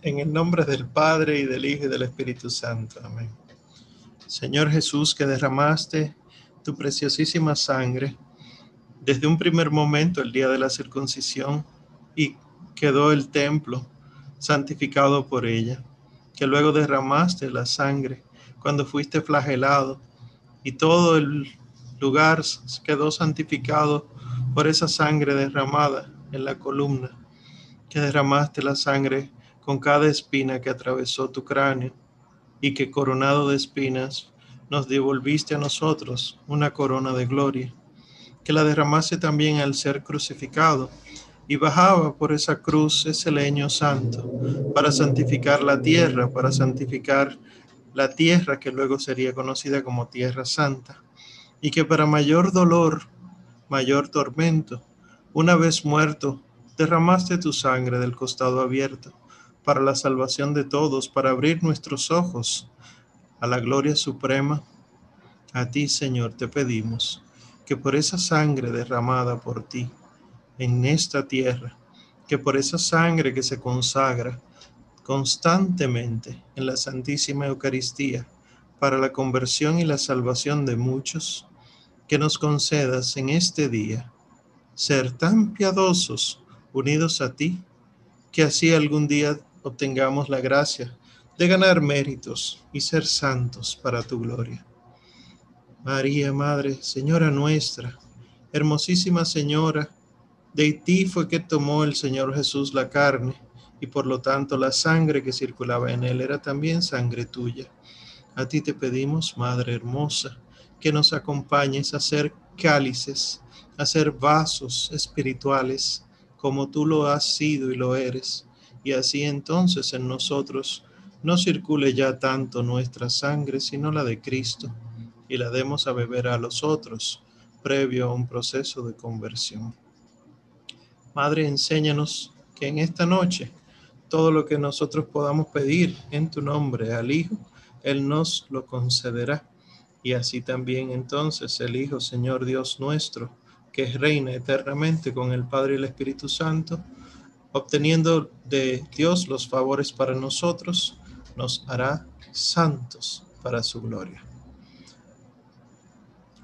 En el nombre del Padre y del Hijo y del Espíritu Santo. Amén. Señor Jesús, que derramaste tu preciosísima sangre desde un primer momento, el día de la circuncisión, y quedó el templo santificado por ella, que luego derramaste la sangre cuando fuiste flagelado y todo el lugar quedó santificado por esa sangre derramada en la columna, que derramaste la sangre con cada espina que atravesó tu cráneo y que coronado de espinas nos devolviste a nosotros una corona de gloria, que la derramaste también al ser crucificado y bajaba por esa cruz ese leño santo para santificar la tierra, para santificar la tierra que luego sería conocida como tierra santa, y que para mayor dolor, mayor tormento, una vez muerto, derramaste tu sangre del costado abierto para la salvación de todos, para abrir nuestros ojos a la gloria suprema. A ti, Señor, te pedimos que por esa sangre derramada por ti en esta tierra, que por esa sangre que se consagra constantemente en la Santísima Eucaristía para la conversión y la salvación de muchos, que nos concedas en este día ser tan piadosos unidos a ti, que así algún día obtengamos la gracia de ganar méritos y ser santos para tu gloria. María, Madre, Señora nuestra, hermosísima Señora, de ti fue que tomó el Señor Jesús la carne y por lo tanto la sangre que circulaba en él era también sangre tuya. A ti te pedimos, Madre hermosa, que nos acompañes a ser cálices, a ser vasos espirituales, como tú lo has sido y lo eres, y así entonces en nosotros no circule ya tanto nuestra sangre, sino la de Cristo, y la demos a beber a los otros, previo a un proceso de conversión. Madre, enséñanos que en esta noche todo lo que nosotros podamos pedir en tu nombre al Hijo, Él nos lo concederá. Y así también entonces el Hijo, Señor Dios nuestro, que reina eternamente con el Padre y el Espíritu Santo, obteniendo de Dios los favores para nosotros, nos hará santos para su gloria.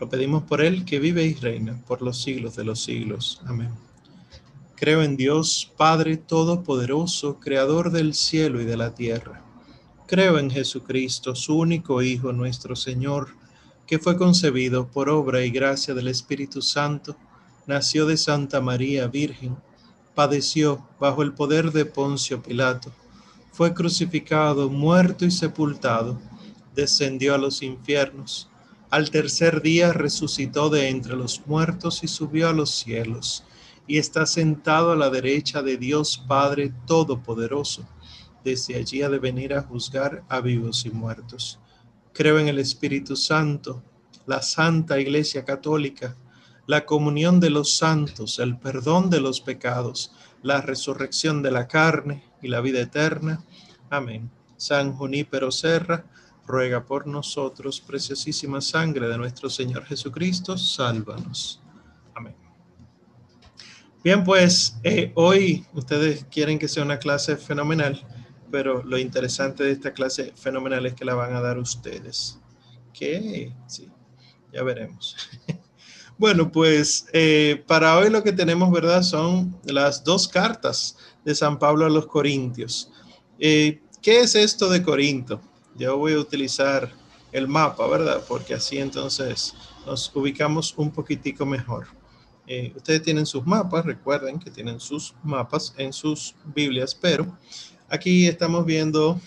Lo pedimos por Él que vive y reina por los siglos de los siglos. Amén. Creo en Dios, Padre Todopoderoso, Creador del cielo y de la tierra. Creo en Jesucristo, su único Hijo, nuestro Señor, que fue concebido por obra y gracia del Espíritu Santo, nació de Santa María Virgen, padeció bajo el poder de Poncio Pilato, fue crucificado, muerto y sepultado, descendió a los infiernos, al tercer día resucitó de entre los muertos y subió a los cielos y está sentado a la derecha de Dios Padre Todopoderoso. Desde allí ha de venir a juzgar a vivos y muertos. Creo en el Espíritu Santo, la Santa Iglesia Católica, la comunión de los santos, el perdón de los pecados, la resurrección de la carne y la vida eterna. Amén. San Junípero Serra, ruega por nosotros, preciosísima sangre de nuestro Señor Jesucristo, sálvanos. Amén. Bien, pues eh, hoy ustedes quieren que sea una clase fenomenal, pero lo interesante de esta clase fenomenal es que la van a dar ustedes. Que sí, ya veremos. bueno, pues eh, para hoy lo que tenemos, ¿verdad? Son las dos cartas de San Pablo a los Corintios. Eh, ¿Qué es esto de Corinto? Yo voy a utilizar el mapa, ¿verdad? Porque así entonces nos ubicamos un poquitico mejor. Eh, ustedes tienen sus mapas, recuerden que tienen sus mapas en sus Biblias, pero aquí estamos viendo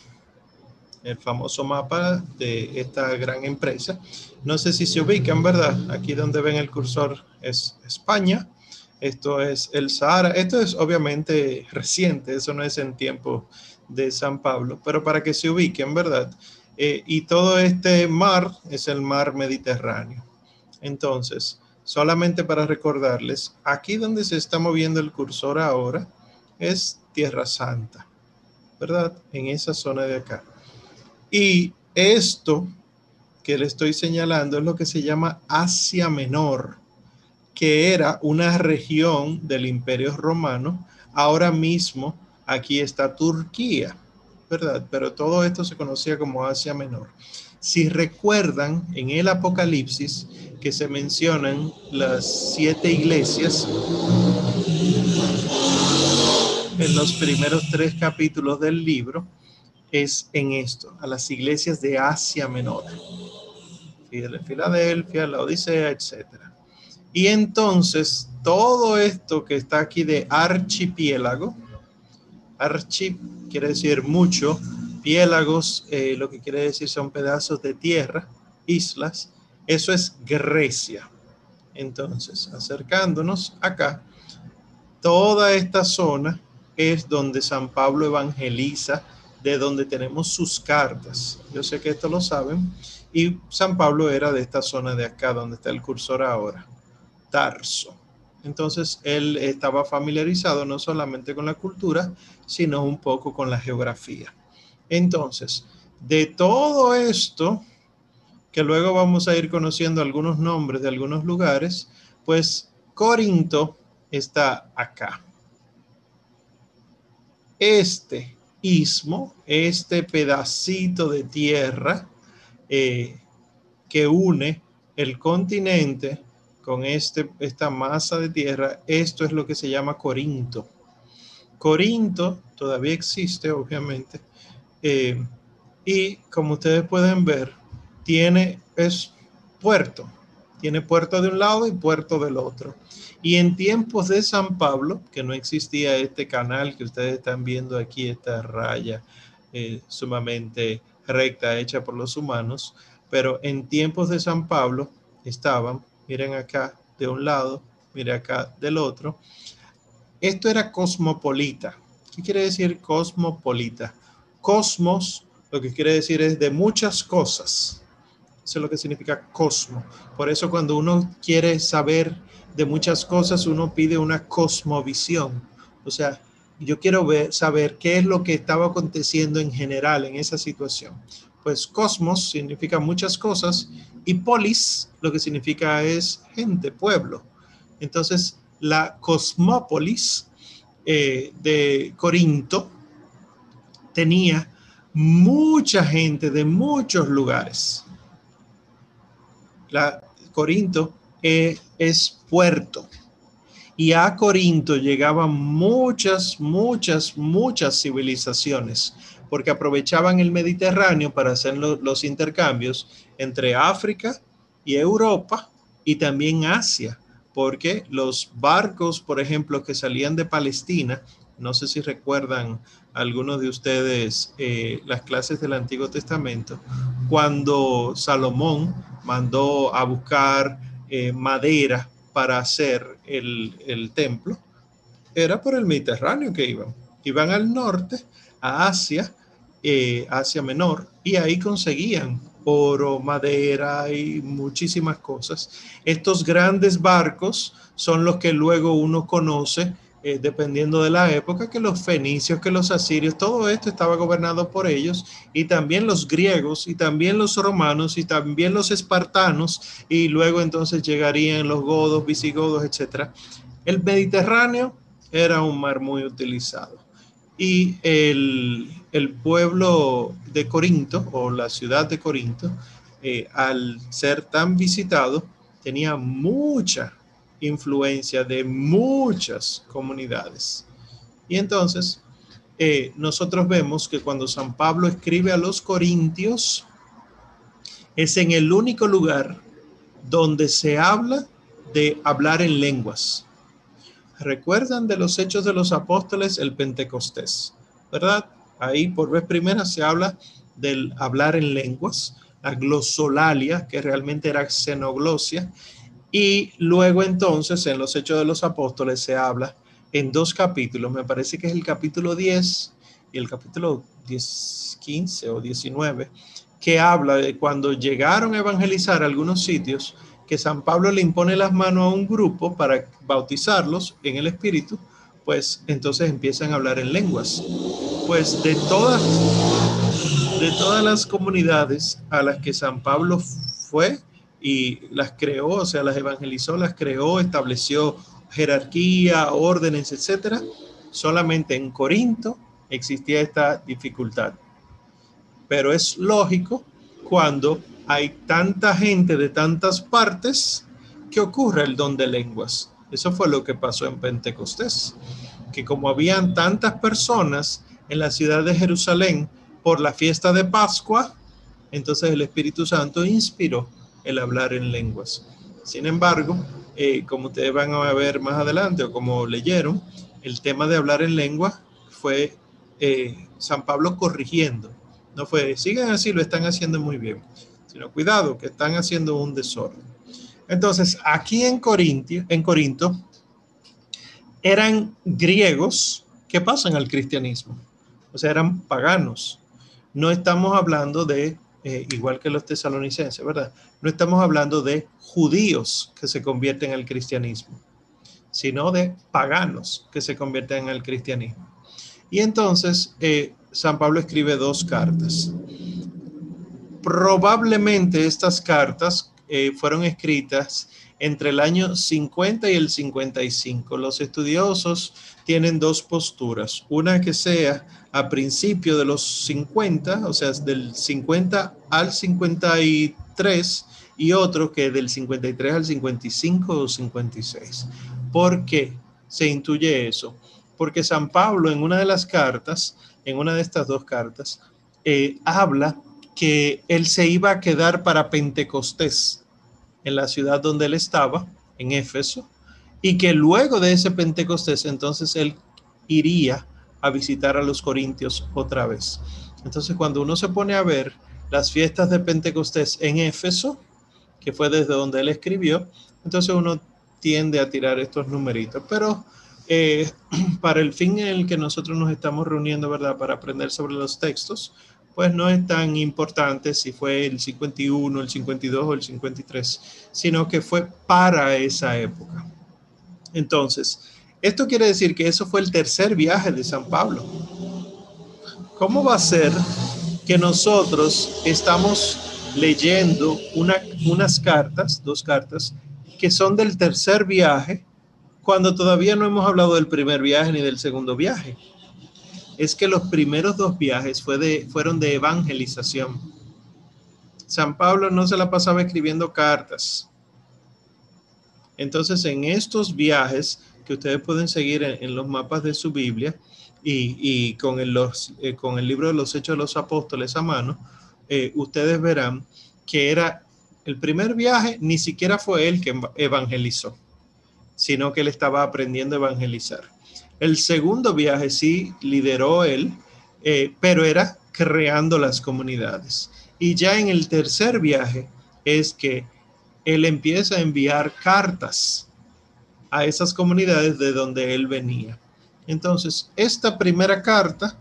el famoso mapa de esta gran empresa. No sé si se ubican, ¿verdad? Aquí donde ven el cursor es España. Esto es el Sahara. Esto es obviamente reciente, eso no es en tiempo de San Pablo, pero para que se ubiquen, ¿verdad? Eh, y todo este mar es el mar Mediterráneo. Entonces, solamente para recordarles, aquí donde se está moviendo el cursor ahora es Tierra Santa, ¿verdad? En esa zona de acá. Y esto que le estoy señalando es lo que se llama Asia Menor, que era una región del Imperio Romano. Ahora mismo aquí está Turquía, ¿verdad? Pero todo esto se conocía como Asia Menor. Si recuerdan, en el Apocalipsis, que se mencionan las siete iglesias, en los primeros tres capítulos del libro, es en esto, a las iglesias de Asia Menor. Filadelfia, la Odisea, etc. Y entonces, todo esto que está aquí de archipiélago, archi quiere decir mucho, piélagos, eh, lo que quiere decir son pedazos de tierra, islas, eso es Grecia. Entonces, acercándonos acá, toda esta zona es donde San Pablo evangeliza, de donde tenemos sus cartas. Yo sé que esto lo saben. Y San Pablo era de esta zona de acá, donde está el cursor ahora, Tarso. Entonces, él estaba familiarizado no solamente con la cultura, sino un poco con la geografía. Entonces, de todo esto, que luego vamos a ir conociendo algunos nombres de algunos lugares, pues Corinto está acá. Este este pedacito de tierra eh, que une el continente con este, esta masa de tierra, esto es lo que se llama Corinto. Corinto todavía existe, obviamente, eh, y como ustedes pueden ver, tiene, es puerto, tiene puerto de un lado y puerto del otro. Y en tiempos de San Pablo, que no existía este canal que ustedes están viendo aquí, esta raya eh, sumamente recta hecha por los humanos, pero en tiempos de San Pablo estaban, miren acá de un lado, miren acá del otro. Esto era cosmopolita. ¿Qué quiere decir cosmopolita? Cosmos, lo que quiere decir es de muchas cosas. Eso es lo que significa cosmo. Por eso cuando uno quiere saber de muchas cosas, uno pide una cosmovisión. O sea, yo quiero ver, saber qué es lo que estaba aconteciendo en general en esa situación. Pues cosmos significa muchas cosas y polis lo que significa es gente, pueblo. Entonces, la cosmópolis eh, de Corinto tenía mucha gente de muchos lugares. La Corinto es puerto. Y a Corinto llegaban muchas, muchas, muchas civilizaciones porque aprovechaban el Mediterráneo para hacer los intercambios entre África y Europa y también Asia, porque los barcos, por ejemplo, que salían de Palestina, no sé si recuerdan algunos de ustedes eh, las clases del Antiguo Testamento, cuando Salomón mandó a buscar eh, madera para hacer el, templo, era por el Mediterráneo que iban. Iban al norte, a Asia, eh, Asia Menor, y ahí conseguían oro, madera y muchísimas cosas. Estos grandes barcos son los que luego uno conoce eh, dependiendo de la época, que los fenicios, que los asirios, todo esto estaba gobernado por ellos, y también los griegos, y también los romanos, y también los espartanos, y luego entonces llegarían los godos, visigodos, etc. El Mediterráneo era un mar muy utilizado. Y el, pueblo de Corinto, o la ciudad de Corinto, eh, al ser tan visitado, tenía mucha influencia de muchas comunidades. Y entonces, eh, nosotros vemos que cuando San Pablo escribe a los Corintios, es en el único lugar donde se habla de hablar en lenguas. ¿Recuerdan de los hechos de los apóstoles el Pentecostés? ¿Verdad? Ahí por vez primera se habla del hablar en lenguas, la glosolalia, que realmente era xenoglosia, y luego entonces en los Hechos de los Apóstoles se habla en dos capítulos, me parece que es el capítulo 10 y el capítulo 10, 15 o 19, que habla de cuando llegaron a evangelizar algunos sitios, que San Pablo le impone las manos a un grupo para bautizarlos en el Espíritu, pues entonces empiezan a hablar en lenguas. Pues de todas, de todas las comunidades a las que San Pablo fue, y las creó, o sea, las evangelizó, las creó, estableció jerarquía, órdenes, etcétera. Solamente en Corinto existía esta dificultad. Pero es lógico cuando hay tanta gente de tantas partes que ocurre el don de lenguas. Eso fue lo que pasó en Pentecostés, que como habían tantas personas en la ciudad de Jerusalén por la fiesta de Pascua, entonces el Espíritu Santo inspiró el hablar en lenguas. Sin embargo, eh, como ustedes van a ver más adelante o como leyeron, el tema de hablar en lengua fue eh, San Pablo corrigiendo. No fue, sigan así, lo están haciendo muy bien, sino cuidado, que están haciendo un desorden. Entonces, aquí en, Corintio, en Corinto eran griegos que pasan al cristianismo, o sea, eran paganos. No estamos hablando de, eh, igual que los tesalonicenses, ¿verdad? No estamos hablando de judíos que se convierten al cristianismo sino de paganos que se convierten en el cristianismo. Y entonces eh, San Pablo escribe dos cartas. Probablemente estas cartas eh, fueron escritas entre el año 50 y el 55. Los estudiosos tienen dos posturas. Una que sea a principio de los 50, o sea, del 50 al 53, y otro que del 53 al 55 o 56. ¿Por qué se intuye eso? Porque San Pablo en una de las cartas, en una de estas dos cartas, eh, habla que él se iba a quedar para Pentecostés en la ciudad donde él estaba, en Éfeso, y que luego de ese Pentecostés entonces él iría a visitar a los corintios otra vez. Entonces cuando uno se pone a ver las fiestas de Pentecostés en Éfeso, que fue desde donde él escribió, entonces uno tiende a tirar estos numeritos, pero eh, para el fin en el que nosotros nos estamos reuniendo, ¿verdad? Para aprender sobre los textos, pues no es tan importante si fue el 51, el 52 o el 53, sino que fue para esa época. Entonces, esto quiere decir que eso fue el tercer viaje de San Pablo. ¿Cómo va a ser que nosotros estamos leyendo unas cartas, dos cartas, que son del tercer viaje, cuando todavía no hemos hablado del primer viaje ni del segundo viaje. Es que los primeros dos viajes fueron de evangelización. San Pablo no se la pasaba escribiendo cartas. Entonces, en estos viajes que ustedes pueden seguir en, los mapas de su Biblia y, con, el, eh, con el libro de los Hechos de los Apóstoles a mano, eh, ustedes verán que era el primer viaje ni siquiera fue él que evangelizó, sino que él estaba aprendiendo a evangelizar. El segundo viaje sí lideró él, eh, pero era creando las comunidades. Y ya en el tercer viaje es que él empieza a enviar cartas a esas comunidades de donde él venía. Entonces, esta primera carta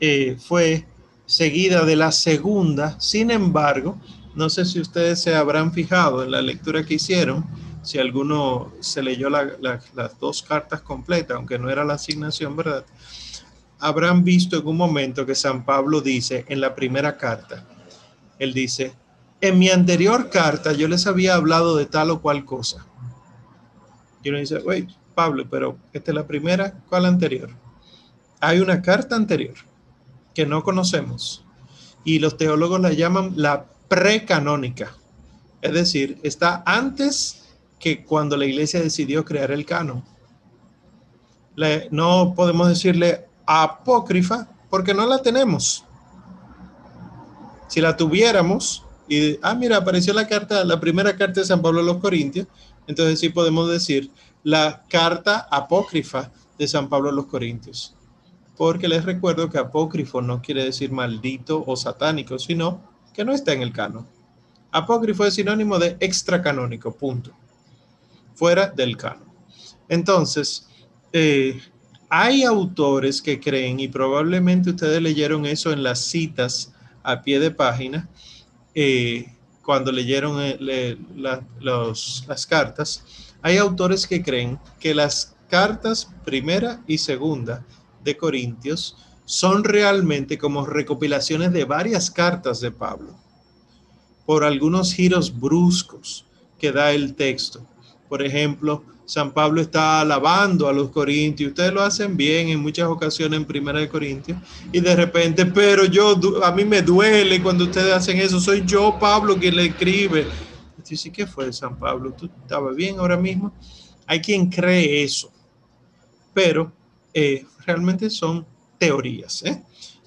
eh, fue seguida de la segunda, sin embargo, no sé si ustedes se habrán fijado en la lectura que hicieron, si alguno se leyó las dos cartas completas, aunque no era la asignación, ¿verdad? Habrán visto en un momento que San Pablo dice en la primera carta, él dice, en mi anterior carta yo les había hablado de tal o cual cosa. Y uno dice, oye, Pablo, pero esta es la primera, ¿cuál anterior? Hay una carta anterior que no conocemos y los teólogos la llaman la precanónica. Es decir, está antes que cuando la iglesia decidió crear el canon. no podemos decirle apócrifa porque no la tenemos. Si la tuviéramos y, ah, mira, apareció la carta, la primera carta de San Pablo a los Corintios, entonces sí podemos decir la carta apócrifa de San Pablo a los Corintios. Porque les recuerdo que apócrifo no quiere decir maldito o satánico, sino que no está en el canon. Apócrifo es sinónimo de extracanónico, punto. Fuera del canon. Entonces, eh, hay autores que creen, y probablemente ustedes leyeron eso en las citas a pie de página, eh, cuando leyeron eh, las cartas, hay autores que creen que las cartas primera y segunda de Corintios son realmente como recopilaciones de varias cartas de Pablo, por algunos giros bruscos que da el texto. Por ejemplo, San Pablo está alabando a los corintios. Ustedes lo hacen bien en muchas ocasiones en Primera de Corintios. Y de repente, pero yo, a mí me duele cuando ustedes hacen eso. Soy yo, Pablo, quien le escribe. Dice, ¿qué fue San Pablo? ¿Tú estabas bien ahora mismo? Hay quien cree eso. Pero eh, realmente son teorías. ¿eh?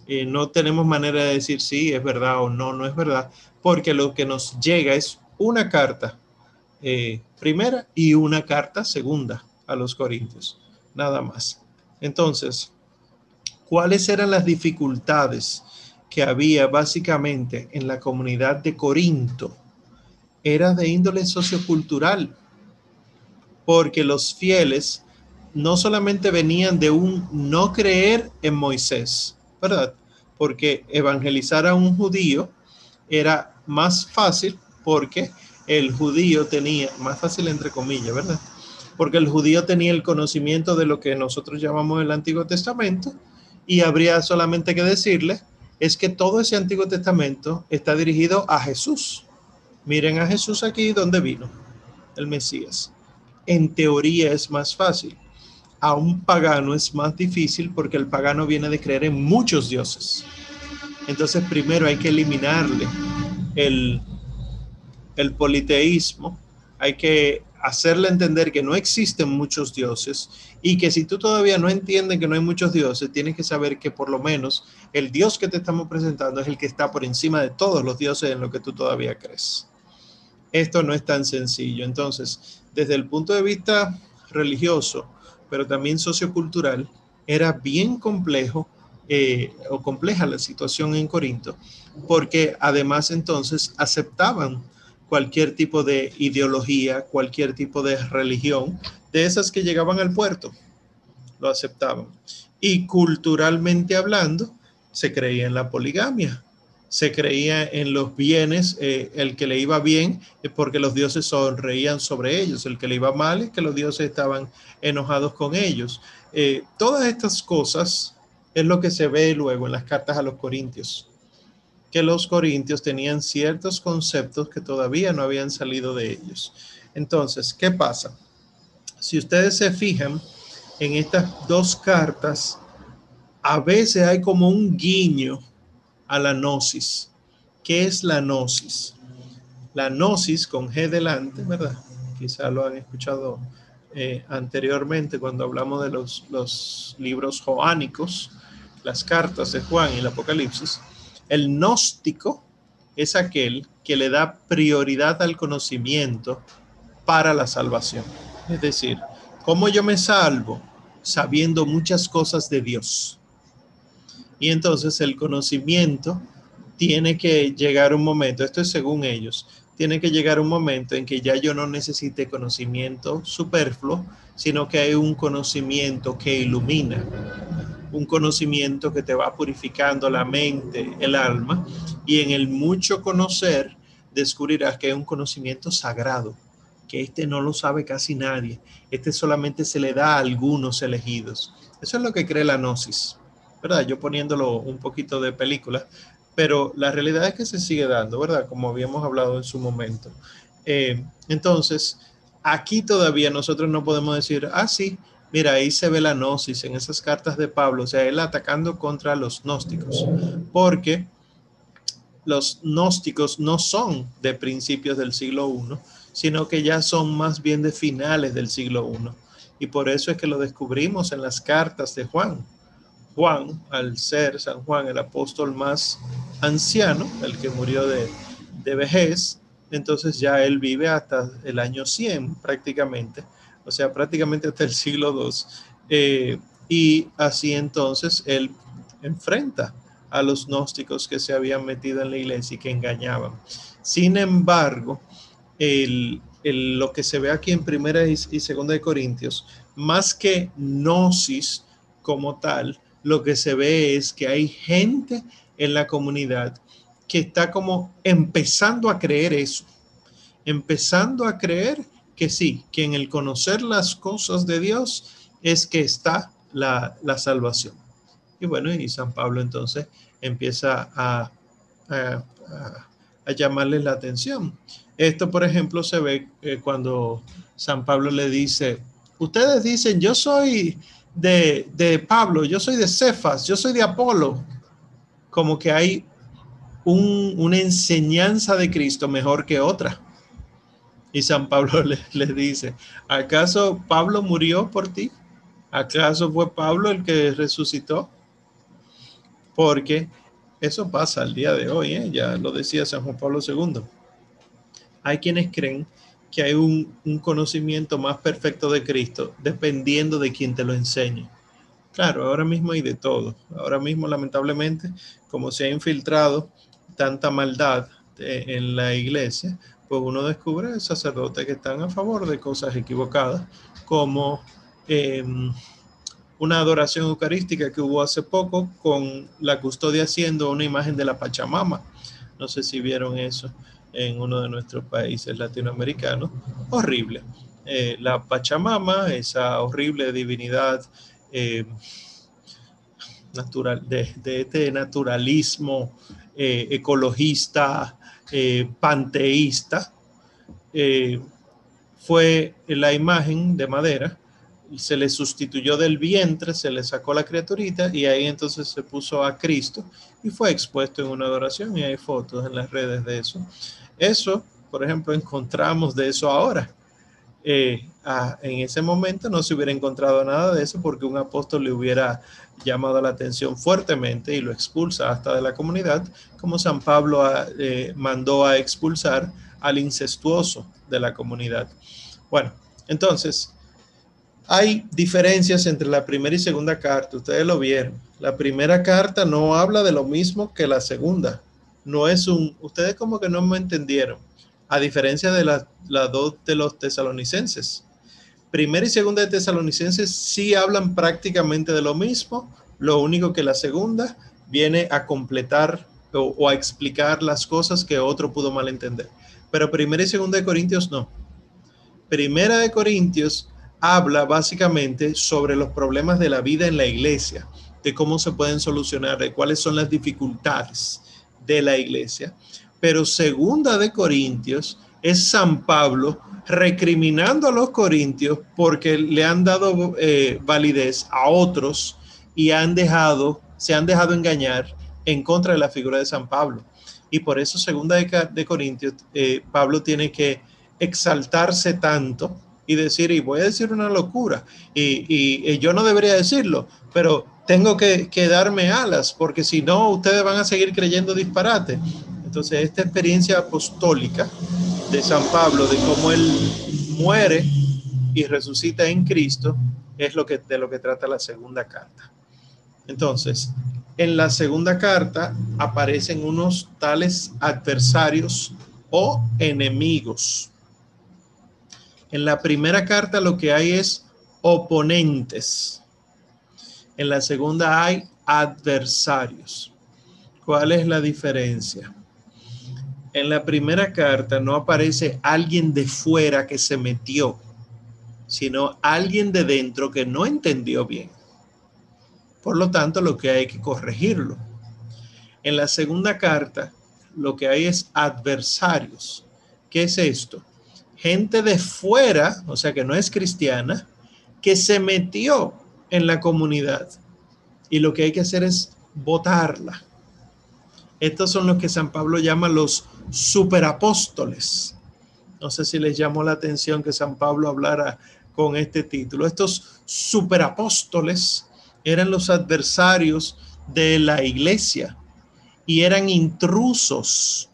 Eh, no tenemos manera de decir si es verdad o no, no es verdad. Porque lo que nos llega es una carta eh, primera y una carta segunda a los Corintios, nada más. Entonces, ¿cuáles eran las dificultades que había básicamente en la comunidad de Corinto? Era de índole sociocultural, porque los fieles no solamente venían de un no creer en Moisés, ¿verdad? Porque evangelizar a un judío era más fácil porque el judío tenía, más fácil entre comillas, ¿verdad? Porque el judío tenía el conocimiento de lo que nosotros llamamos el Antiguo Testamento y habría solamente que decirle, es que todo ese Antiguo Testamento está dirigido a Jesús. Miren a Jesús aquí donde vino, el Mesías. En teoría es más fácil. A un pagano es más difícil porque el pagano viene de creer en muchos dioses. Entonces primero hay que eliminarle el el politeísmo, hay que hacerle entender que no existen muchos dioses y que si tú todavía no entiendes que no hay muchos dioses, tienes que saber que por lo menos el Dios que te estamos presentando es el que está por encima de todos los dioses en lo que tú todavía crees. Esto no es tan sencillo. Entonces, desde el punto de vista religioso, pero también sociocultural, era bien complejo eh, o compleja la situación en Corinto, porque además entonces aceptaban cualquier tipo de ideología, cualquier tipo de religión, de esas que llegaban al puerto, lo aceptaban. Y culturalmente hablando, se creía en la poligamia, se creía en los bienes, eh, el que le iba bien es porque los dioses sonreían sobre ellos, el que le iba mal es que los dioses estaban enojados con ellos. Eh, todas estas cosas es lo que se ve luego en las cartas a los corintios que los corintios tenían ciertos conceptos que todavía no habían salido de ellos. Entonces, ¿qué pasa? Si ustedes se fijan en estas dos cartas, a veces hay como un guiño a la gnosis. ¿Qué es la gnosis? La gnosis con G delante, ¿verdad? Quizá lo han escuchado eh, anteriormente cuando hablamos de los, los libros joánicos, las cartas de Juan y el Apocalipsis el gnóstico es aquel que le da prioridad al conocimiento para la salvación. Es decir, ¿cómo yo me salvo? Sabiendo muchas cosas de Dios. Y entonces el conocimiento tiene que llegar un momento, esto es según ellos, tiene que llegar un momento en que ya yo no necesite conocimiento superfluo, sino que hay un conocimiento que ilumina un conocimiento que te va purificando la mente, el alma, y en el mucho conocer descubrirás que es un conocimiento sagrado, que este no lo sabe casi nadie, este solamente se le da a algunos elegidos. Eso es lo que cree la gnosis, ¿verdad? Yo poniéndolo un poquito de película, pero la realidad es que se sigue dando, ¿verdad? Como habíamos hablado en su momento. Eh, entonces, aquí todavía nosotros no podemos decir, ah, sí, Mira, ahí se ve la gnosis en esas cartas de Pablo, o sea, él atacando contra los gnósticos, porque los gnósticos no son de principios del siglo I, sino que ya son más bien de finales del siglo I. Y por eso es que lo descubrimos en las cartas de Juan. Juan, al ser San Juan el apóstol más anciano, el que murió de, de vejez, entonces ya él vive hasta el año 100 prácticamente o sea, prácticamente hasta el siglo II. Eh, y así entonces él enfrenta a los gnósticos que se habían metido en la iglesia y que engañaban. Sin embargo, lo que se ve aquí en primera y, segunda de Corintios, más que gnosis como tal, lo que se ve es que hay gente en la comunidad que está como empezando a creer eso, empezando a creer que sí, que en el conocer las cosas de Dios es que está la, salvación. Y bueno, y San Pablo entonces empieza a, a, llamarles la atención. Esto, por ejemplo, se ve eh, cuando San Pablo le dice ustedes dicen, yo soy de, de Pablo, yo soy de Cefas, yo soy de Apolo, como que hay una enseñanza de Cristo mejor que otra. Y San Pablo les, dice, ¿acaso Pablo murió por ti? ¿Acaso fue Pablo el que resucitó? Porque eso pasa al día de hoy, ¿eh? ya lo decía San Juan Pablo II. Hay quienes creen que hay un, un, conocimiento más perfecto de Cristo dependiendo de quien te lo enseñe. Claro, ahora mismo hay de todo. Ahora mismo, lamentablemente, como se ha infiltrado tanta maldad en la iglesia, pues uno descubre sacerdotes que están a favor de cosas equivocadas, como em, una adoración eucarística que hubo hace poco con la custodia haciendo una imagen de la Pachamama. No sé si vieron eso en uno de nuestros países latinoamericanos. Horrible. Eh, la Pachamama, esa horrible divinidad em, natural, de, este naturalismo eh, ecologista, eh, panteísta, eh, fue la imagen de madera y se le sustituyó del vientre, se le sacó la criaturita y ahí entonces se puso a Cristo y fue expuesto en una adoración y hay fotos en las redes de eso. Eso, por ejemplo, encontramos de eso ahora. En ese momento no se hubiera encontrado nada de eso porque un apóstol le hubiera llamado la atención fuertemente y lo expulsa hasta de la comunidad, como San Pablo eh, mandó a expulsar al incestuoso de la comunidad. Bueno, entonces, hay diferencias entre la primera y segunda carta, ustedes lo vieron. La primera carta no habla de lo mismo que la segunda. No es un, ustedes como que no me entendieron, a diferencia de las la dos de los tesalonicenses primera y segunda de Tesalonicenses sí hablan prácticamente de lo mismo, lo único que la segunda viene a completar o, a explicar las cosas que otro pudo malentender. Pero primera y segunda de Corintios no. Primera de Corintios habla básicamente sobre los problemas de la vida en la iglesia, de cómo se pueden solucionar, de cuáles son las dificultades de la iglesia. Pero segunda de Corintios es San Pablo recriminando a los corintios porque le han dado eh, validez a otros y han dejado, se han dejado engañar en contra de la figura de San Pablo. Y por eso, segunda de, Corintios, eh, Pablo tiene que exaltarse tanto y decir, y voy a decir una locura, y, yo no debería decirlo, pero tengo que, que, darme alas, porque si no, ustedes van a seguir creyendo disparate. Entonces, esta experiencia apostólica de San Pablo, de cómo él muere y resucita en Cristo, es lo que, de lo que trata la segunda carta. Entonces, en la segunda carta aparecen unos tales adversarios o enemigos. En la primera carta lo que hay es oponentes. En la segunda hay adversarios. ¿Cuál es la diferencia? En la primera carta no aparece alguien de fuera que se metió, sino alguien de dentro que no entendió bien. Por lo tanto, lo que hay que corregirlo. En la segunda carta, lo que hay es adversarios. ¿Qué es esto? Gente de fuera, o sea que no es cristiana, que se metió en la comunidad. Y lo que hay que hacer es votarla. Estos son los que San Pablo llama los superapóstoles. No sé si les llamó la atención que San Pablo hablara con este título. Estos superapóstoles eran los adversarios de la iglesia y eran intrusos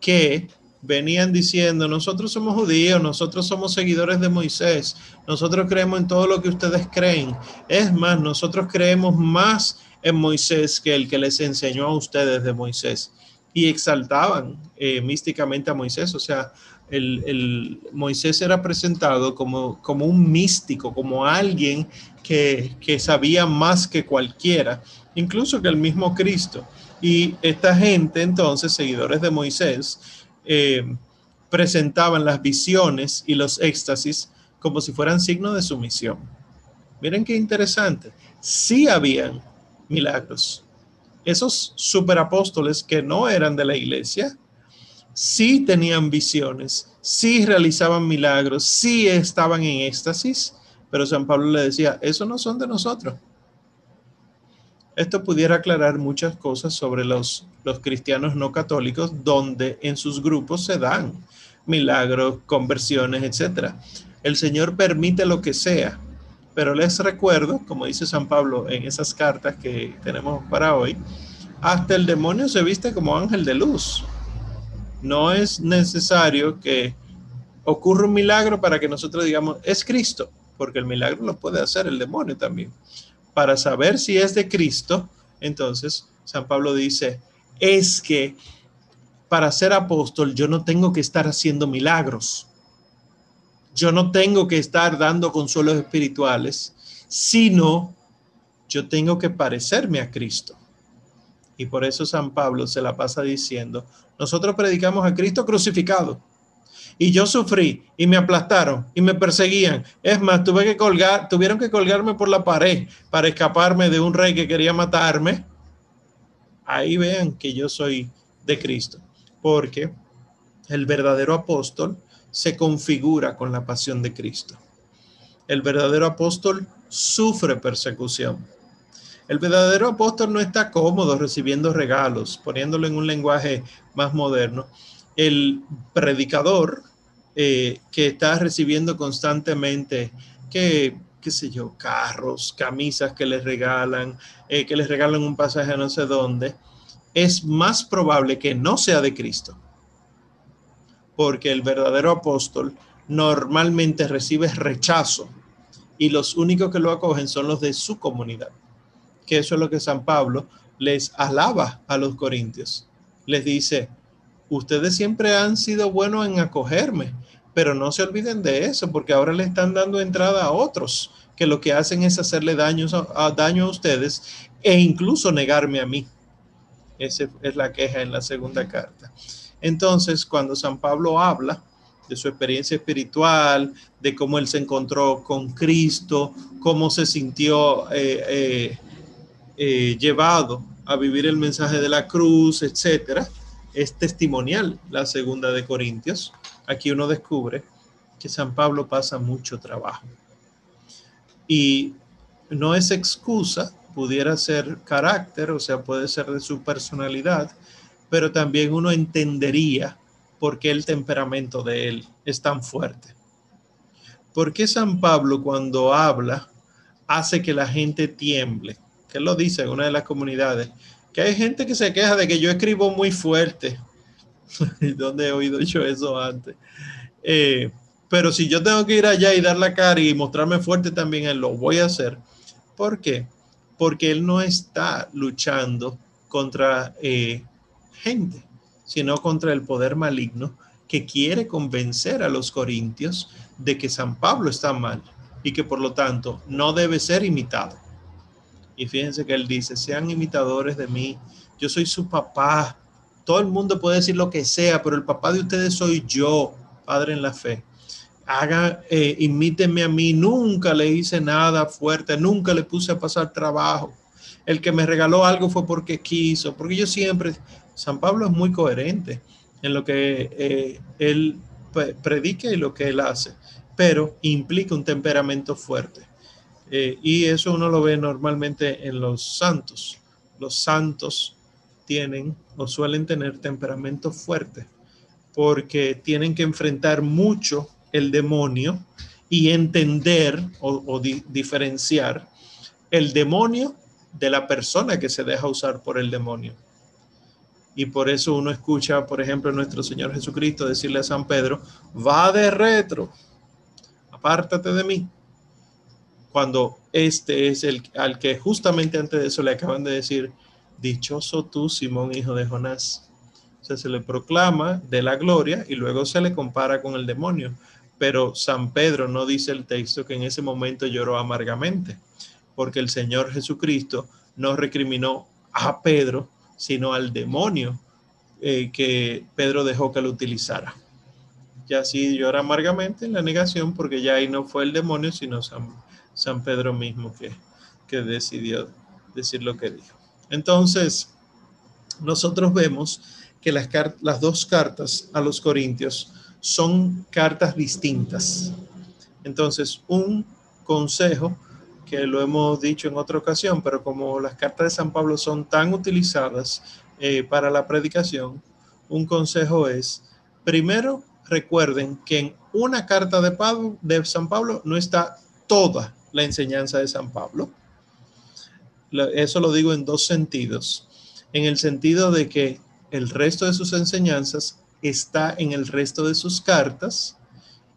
que venían diciendo, nosotros somos judíos, nosotros somos seguidores de Moisés, nosotros creemos en todo lo que ustedes creen. Es más, nosotros creemos más en Moisés que el que les enseñó a ustedes de Moisés y exaltaban eh, místicamente a Moisés. O sea, el, Moisés era presentado como, como un místico, como alguien que, sabía más que cualquiera, incluso que el mismo Cristo. Y esta gente, entonces, seguidores de Moisés, eh, presentaban las visiones y los éxtasis como si fueran signos de sumisión. Miren qué interesante. Sí habían milagros, esos superapóstoles que no eran de la iglesia, sí tenían visiones, sí realizaban milagros, sí estaban en éxtasis, Pero San Pablo le decía, eso no son de nosotros. Esto pudiera aclarar muchas cosas sobre los, los cristianos no católicos, donde en sus grupos se dan milagros, conversiones, etc. El Señor permite lo que sea, pero les recuerdo, como dice San Pablo en esas cartas que tenemos para hoy, hasta el demonio se viste como ángel de luz. No es necesario que ocurra un milagro para que nosotros digamos, es Cristo, porque el milagro lo puede hacer el demonio también para saber si es de Cristo, entonces San Pablo dice, es que para ser apóstol yo no tengo que estar haciendo milagros. Yo no tengo que estar dando consuelos espirituales, sino yo tengo que parecerme a Cristo. Y por eso San Pablo se la pasa diciendo, nosotros predicamos a Cristo crucificado y yo sufrí y me aplastaron y me perseguían. Es más, tuve que colgar, tuvieron que colgarme por la pared para escaparme de un rey que quería matarme. Ahí vean que yo soy de Cristo, porque el verdadero apóstol se configura con la pasión de Cristo. El verdadero apóstol sufre persecución. El verdadero apóstol no está cómodo recibiendo regalos, poniéndolo en un lenguaje más moderno el predicador eh, que está recibiendo constantemente que, qué sé yo, carros, camisas que les regalan, eh, que les regalan un pasaje a no sé dónde, es más probable que no sea de Cristo. Porque el verdadero apóstol normalmente recibe rechazo y los únicos que lo acogen son los de su comunidad. Que eso es lo que San Pablo les alaba a los corintios. Les dice, ustedes siempre han sido buenos en acogerme, pero no se olviden de eso, porque ahora le están dando entrada a otros que lo que hacen es hacerle daño a, daño a ustedes e incluso negarme a mí. Esa es la queja en la segunda carta. Entonces, cuando San Pablo habla de su experiencia espiritual, de cómo él se encontró con Cristo, cómo se sintió eh, eh, eh, llevado a vivir el mensaje de la cruz, etcétera, es testimonial la segunda de Corintios. Aquí uno descubre que San Pablo pasa mucho trabajo. Y no es excusa, pudiera ser carácter, o sea, puede ser de su personalidad, pero también uno entendería por qué el temperamento de él es tan fuerte. ¿Por qué San Pablo cuando habla hace que la gente tiemble? Que lo dice en una de las comunidades que hay gente que se queja de que yo escribo muy fuerte. ¿Dónde he oído yo eso antes? Eh, pero si yo tengo que ir allá y dar la cara y mostrarme fuerte también, él lo voy a hacer. ¿Por qué? Porque él no está luchando contra eh, gente, sino contra el poder maligno que quiere convencer a los corintios de que San Pablo está mal y que por lo tanto no debe ser imitado. Y fíjense que él dice, sean imitadores de mí, yo soy su papá. Todo el mundo puede decir lo que sea, pero el papá de ustedes soy yo, padre en la fe. Haga, eh, imítenme a mí, nunca le hice nada fuerte, nunca le puse a pasar trabajo. El que me regaló algo fue porque quiso, porque yo siempre, San Pablo es muy coherente en lo que eh, él predica y lo que él hace, pero implica un temperamento fuerte. Eh, y eso uno lo ve normalmente en los santos. Los santos tienen o suelen tener temperamento fuerte porque tienen que enfrentar mucho el demonio y entender o, diferenciar el demonio de la persona que se deja usar por el demonio. Y por eso uno escucha, por ejemplo, nuestro Señor Jesucristo decirle a San Pedro, va de retro, apártate de mí cuando este es el al que justamente antes de eso le acaban de decir, dichoso tú, Simón, hijo de Jonás. O sea, se le proclama de la gloria y luego se le compara con el demonio. Pero San Pedro no dice el texto que en ese momento lloró amargamente, porque el Señor Jesucristo no recriminó a Pedro, sino al demonio eh, que Pedro dejó que lo utilizara. Y así llora amargamente en la negación, porque ya ahí no fue el demonio, sino San San Pedro mismo que, que decidió decir lo que dijo. Entonces, nosotros vemos que las, las dos cartas a los Corintios son cartas distintas. Entonces, un consejo que lo hemos dicho en otra ocasión, pero como las cartas de San Pablo son tan utilizadas eh, para la predicación, un consejo es, primero, recuerden que en una carta de, San Pablo no está toda la enseñanza de San Pablo. Eso lo digo en dos sentidos. En el sentido de que el resto de sus enseñanzas está en el resto de sus cartas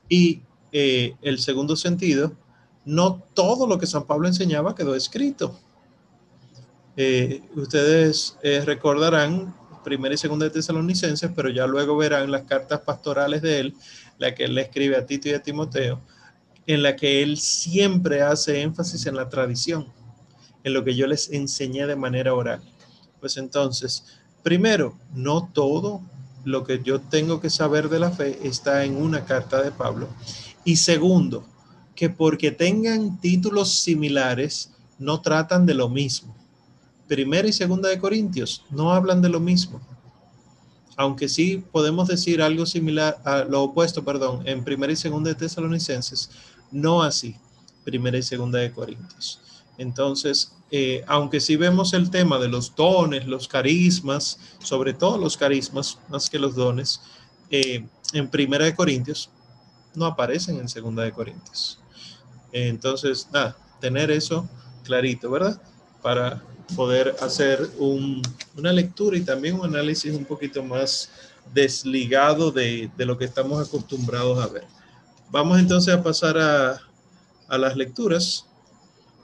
y eh, el segundo sentido, no todo lo que San Pablo enseñaba quedó escrito. Eh, ustedes eh, recordarán primera y segunda de Tesalonicenses, pero ya luego verán las cartas pastorales de él, la que él le escribe a Tito y a Timoteo, en la que él siempre hace énfasis en la tradición, en lo que yo les enseñé de manera oral. Pues entonces, primero, no todo lo que yo tengo que saber de la fe está en una carta de Pablo. Y segundo, que porque tengan títulos similares, no tratan de lo mismo. Primera y segunda de Corintios no hablan de lo mismo. Aunque sí podemos decir algo similar a lo opuesto, perdón, en primera y segunda de Tesalonicenses, no así, primera y segunda de Corintios. Entonces, eh, aunque sí vemos el tema de los dones, los carismas, sobre todo los carismas, más que los dones, eh, en Primera de Corintios, no aparecen en Segunda de Corintios. Entonces, nada, tener eso clarito, ¿verdad? Para poder hacer una lectura y también un análisis un poquito más desligado de, lo que estamos acostumbrados a ver. Vamos entonces a pasar a, las lecturas.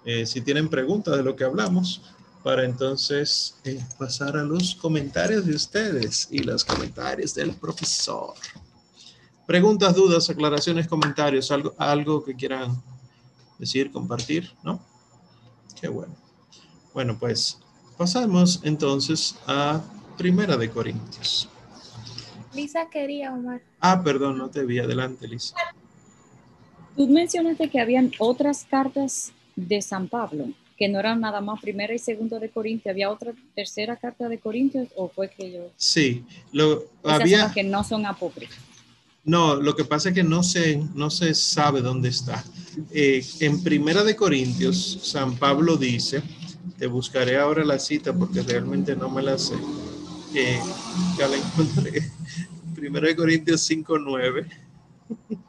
Eh, si tienen preguntas de lo que hablamos, para entonces eh, pasar a los comentarios de ustedes y los comentarios del profesor. Preguntas, dudas, aclaraciones, comentarios, algo, algo que quieran decir, compartir, ¿no? Qué bueno. Bueno, pues pasamos entonces a Primera de Corintios. Lisa quería, Omar. Ah, perdón, no te vi. Adelante, Lisa. Tú mencionaste que habían otras cartas de San Pablo, que no eran nada más primera y segunda de Corintios, ¿había otra tercera carta de Corintios o fue que yo? Sí, lo, había... que no son apócrifas. No, lo que pasa es que no se, no se sabe dónde está. Eh, en Primera de Corintios, San Pablo dice, te buscaré ahora la cita porque realmente no me la sé. Eh, ya la encontré. Primera de Corintios 5.9.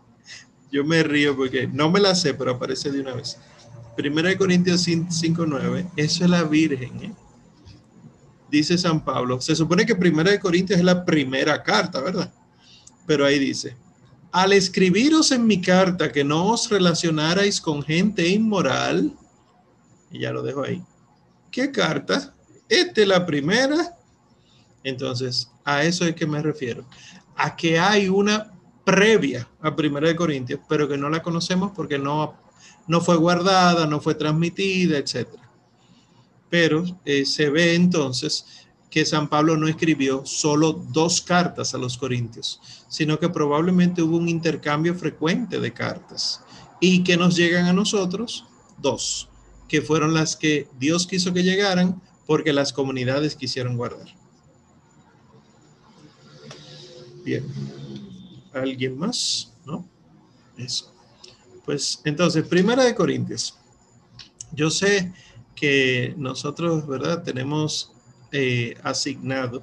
Yo me río porque no me la sé, pero aparece de una vez. Primera de Corintios 5.9, eso es la Virgen. ¿eh? Dice San Pablo. Se supone que Primera de Corintios es la primera carta, ¿verdad? Pero ahí dice, al escribiros en mi carta que no os relacionarais con gente inmoral, y ya lo dejo ahí. ¿Qué carta? Esta es la primera. Entonces, a eso es que me refiero. A que hay una previa a Primera de Corintios, pero que no la conocemos porque no no fue guardada, no fue transmitida, etc. Pero eh, se ve entonces que San Pablo no escribió solo dos cartas a los corintios, sino que probablemente hubo un intercambio frecuente de cartas y que nos llegan a nosotros dos, que fueron las que Dios quiso que llegaran porque las comunidades quisieron guardar. Bien. ¿Alguien más? ¿No? Eso. Pues entonces, primera de Corintios. Yo sé que nosotros, ¿verdad? Tenemos eh, asignado,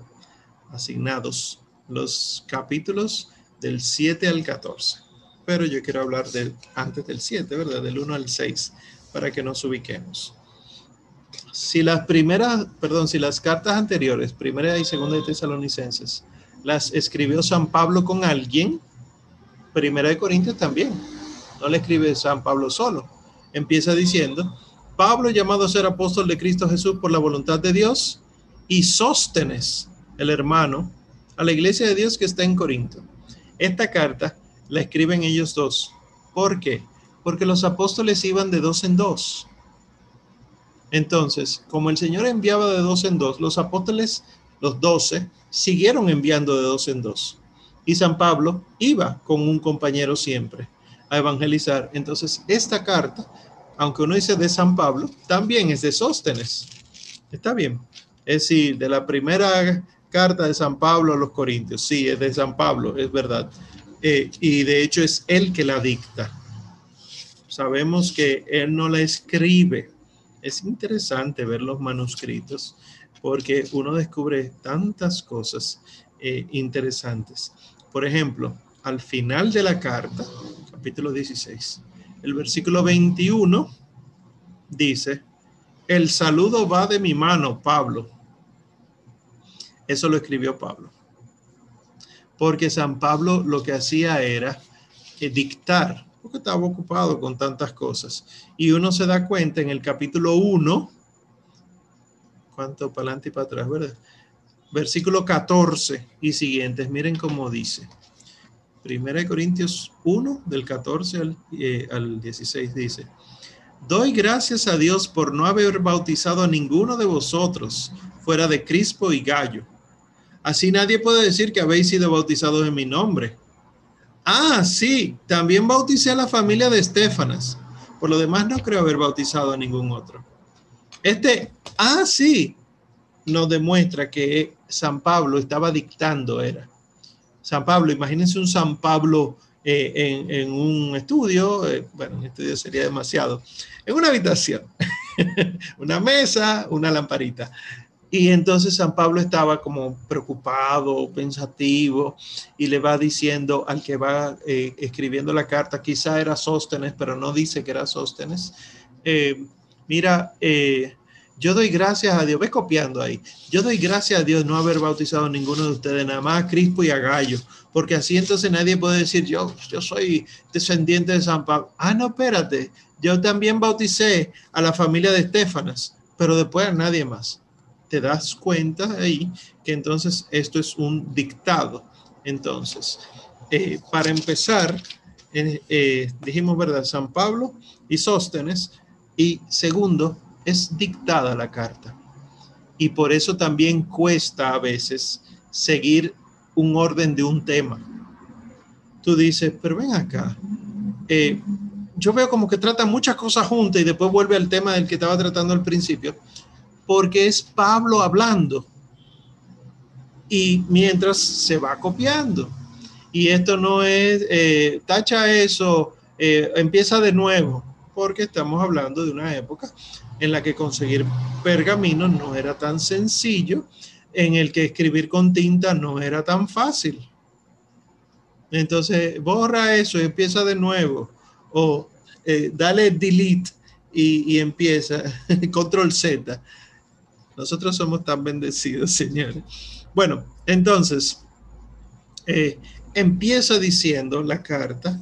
asignados los capítulos del 7 al 14. Pero yo quiero hablar del, antes del 7, ¿verdad? Del 1 al 6, para que nos ubiquemos. Si las primeras, perdón, si las cartas anteriores, primera y segunda de Tesalonicenses, las escribió San Pablo con alguien, primera de Corintios también no le escribe San Pablo solo. Empieza diciendo, Pablo llamado a ser apóstol de Cristo Jesús por la voluntad de Dios y Sóstenes, el hermano, a la iglesia de Dios que está en Corinto. Esta carta la escriben ellos dos. ¿Por qué? Porque los apóstoles iban de dos en dos. Entonces, como el Señor enviaba de dos en dos, los apóstoles, los doce, siguieron enviando de dos en dos. Y San Pablo iba con un compañero siempre evangelizar. Entonces, esta carta, aunque uno dice de San Pablo, también es de Sóstenes. Está bien. Es decir, de la primera carta de San Pablo a los Corintios. Sí, es de San Pablo, es verdad. Eh, y de hecho es él que la dicta. sabemos que él no la escribe. Es interesante ver los manuscritos porque uno descubre tantas cosas eh, interesantes. Por ejemplo, al final de la carta, capítulo 16, el versículo 21 dice, el saludo va de mi mano, Pablo. Eso lo escribió Pablo. Porque San Pablo lo que hacía era eh, dictar, porque estaba ocupado con tantas cosas. Y uno se da cuenta en el capítulo 1, ¿cuánto para adelante y para atrás, verdad? Versículo 14 y siguientes, miren cómo dice. Primera de Corintios 1, del 14 al, eh, al 16 dice, Doy gracias a Dios por no haber bautizado a ninguno de vosotros fuera de Crispo y Gallo. Así nadie puede decir que habéis sido bautizados en mi nombre. Ah, sí, también bauticé a la familia de Estefanas. Por lo demás, no creo haber bautizado a ningún otro. Este, ah, sí, nos demuestra que San Pablo estaba dictando, era. San Pablo, imagínense un San Pablo eh, en, un estudio, eh, bueno, un estudio sería demasiado, en una habitación, una mesa, una lamparita. Y entonces San Pablo estaba como preocupado, pensativo, y le va diciendo al que va eh, escribiendo la carta, quizá era Sóstenes, pero no dice que era Sóstenes, eh, mira, eh, yo doy gracias a Dios, ve copiando ahí, yo doy gracias a Dios no haber bautizado a ninguno de ustedes, nada más a Crispo y a Gallo, porque así entonces nadie puede decir, yo, yo soy descendiente de San Pablo. Ah, no, espérate, yo también bauticé a la familia de Estefanas, pero después a nadie más. Te das cuenta ahí que entonces esto es un dictado. Entonces, eh, para empezar, eh, dijimos, ¿verdad? San Pablo y Sóstenes. Y segundo, es dictada la carta. Y por eso también cuesta a veces seguir un orden de un tema. Tú dices, pero ven acá, eh, yo veo como que trata muchas cosas juntas y después vuelve al tema del que estaba tratando al principio, porque es Pablo hablando y mientras se va copiando. Y esto no es, eh, tacha eso, eh, empieza de nuevo, porque estamos hablando de una época en la que conseguir pergaminos no era tan sencillo, en el que escribir con tinta no era tan fácil. Entonces, borra eso y empieza de nuevo o eh, dale delete y, empieza, control Z. Nosotros somos tan bendecidos, señores. Bueno, entonces, eh, empieza diciendo la carta,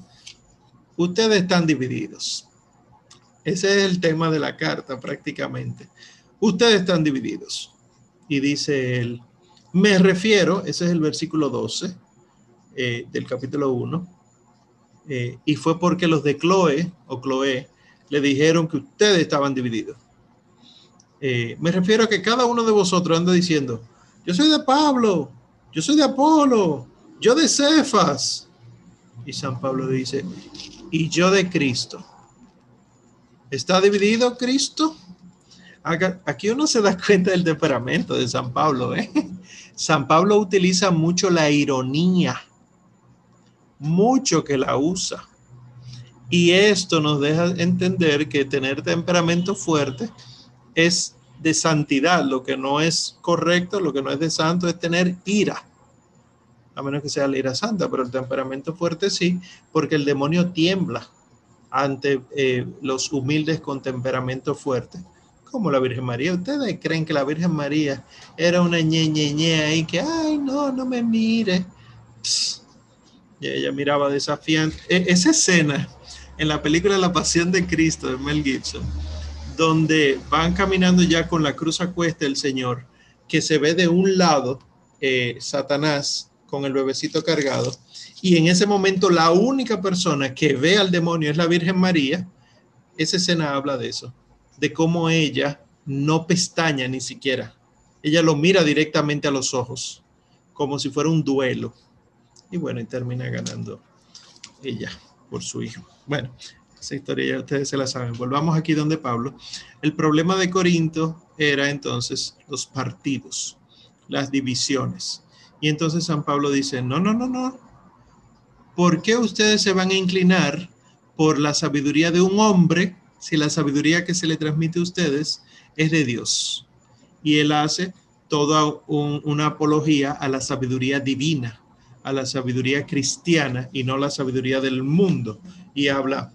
ustedes están divididos. Ese es el tema de la carta prácticamente. Ustedes están divididos. Y dice él, me refiero, ese es el versículo 12 eh, del capítulo 1, eh, y fue porque los de Chloe o Chloe le dijeron que ustedes estaban divididos. Eh, me refiero a que cada uno de vosotros anda diciendo, yo soy de Pablo, yo soy de Apolo, yo de Cefas. Y San Pablo dice, y yo de Cristo. ¿Está dividido Cristo? Aquí uno se da cuenta del temperamento de San Pablo. ¿eh? San Pablo utiliza mucho la ironía mucho que la usa. Y esto nos deja entender que tener temperamento fuerte es de santidad. Lo que no es correcto, lo que no es de santo es tener ira. A menos que sea la ira santa, pero el temperamento fuerte sí, porque el demonio tiembla ante eh, los humildes con temperamento fuerte, como la Virgen María. ¿Ustedes creen que la Virgen María era una ñeñeñe ahí que, ay, no, no me mire? y ella miraba desafiante. E, esa escena en la película La Pasión de Cristo de Mel Gibson, donde van caminando ya con la cruz a cuesta el Señor, que se ve de un lado eh, Satanás con el bebecito cargado, y en ese momento la única persona que ve al demonio es la Virgen María, esa escena habla de eso, de cómo ella no pestaña ni siquiera, ella lo mira directamente a los ojos, como si fuera un duelo y bueno, y termina ganando ella por su hijo. Bueno, esa historia ya ustedes se la saben. Volvamos aquí donde Pablo. El problema de Corinto era entonces los partidos, las divisiones. Y entonces San Pablo dice, no, no, no, no. ¿Por qué ustedes se van a inclinar por la sabiduría de un hombre si la sabiduría que se le transmite a ustedes es de Dios. Y él hace toda una apología a la sabiduría divina, a la sabiduría cristiana y no la sabiduría del mundo. Y habla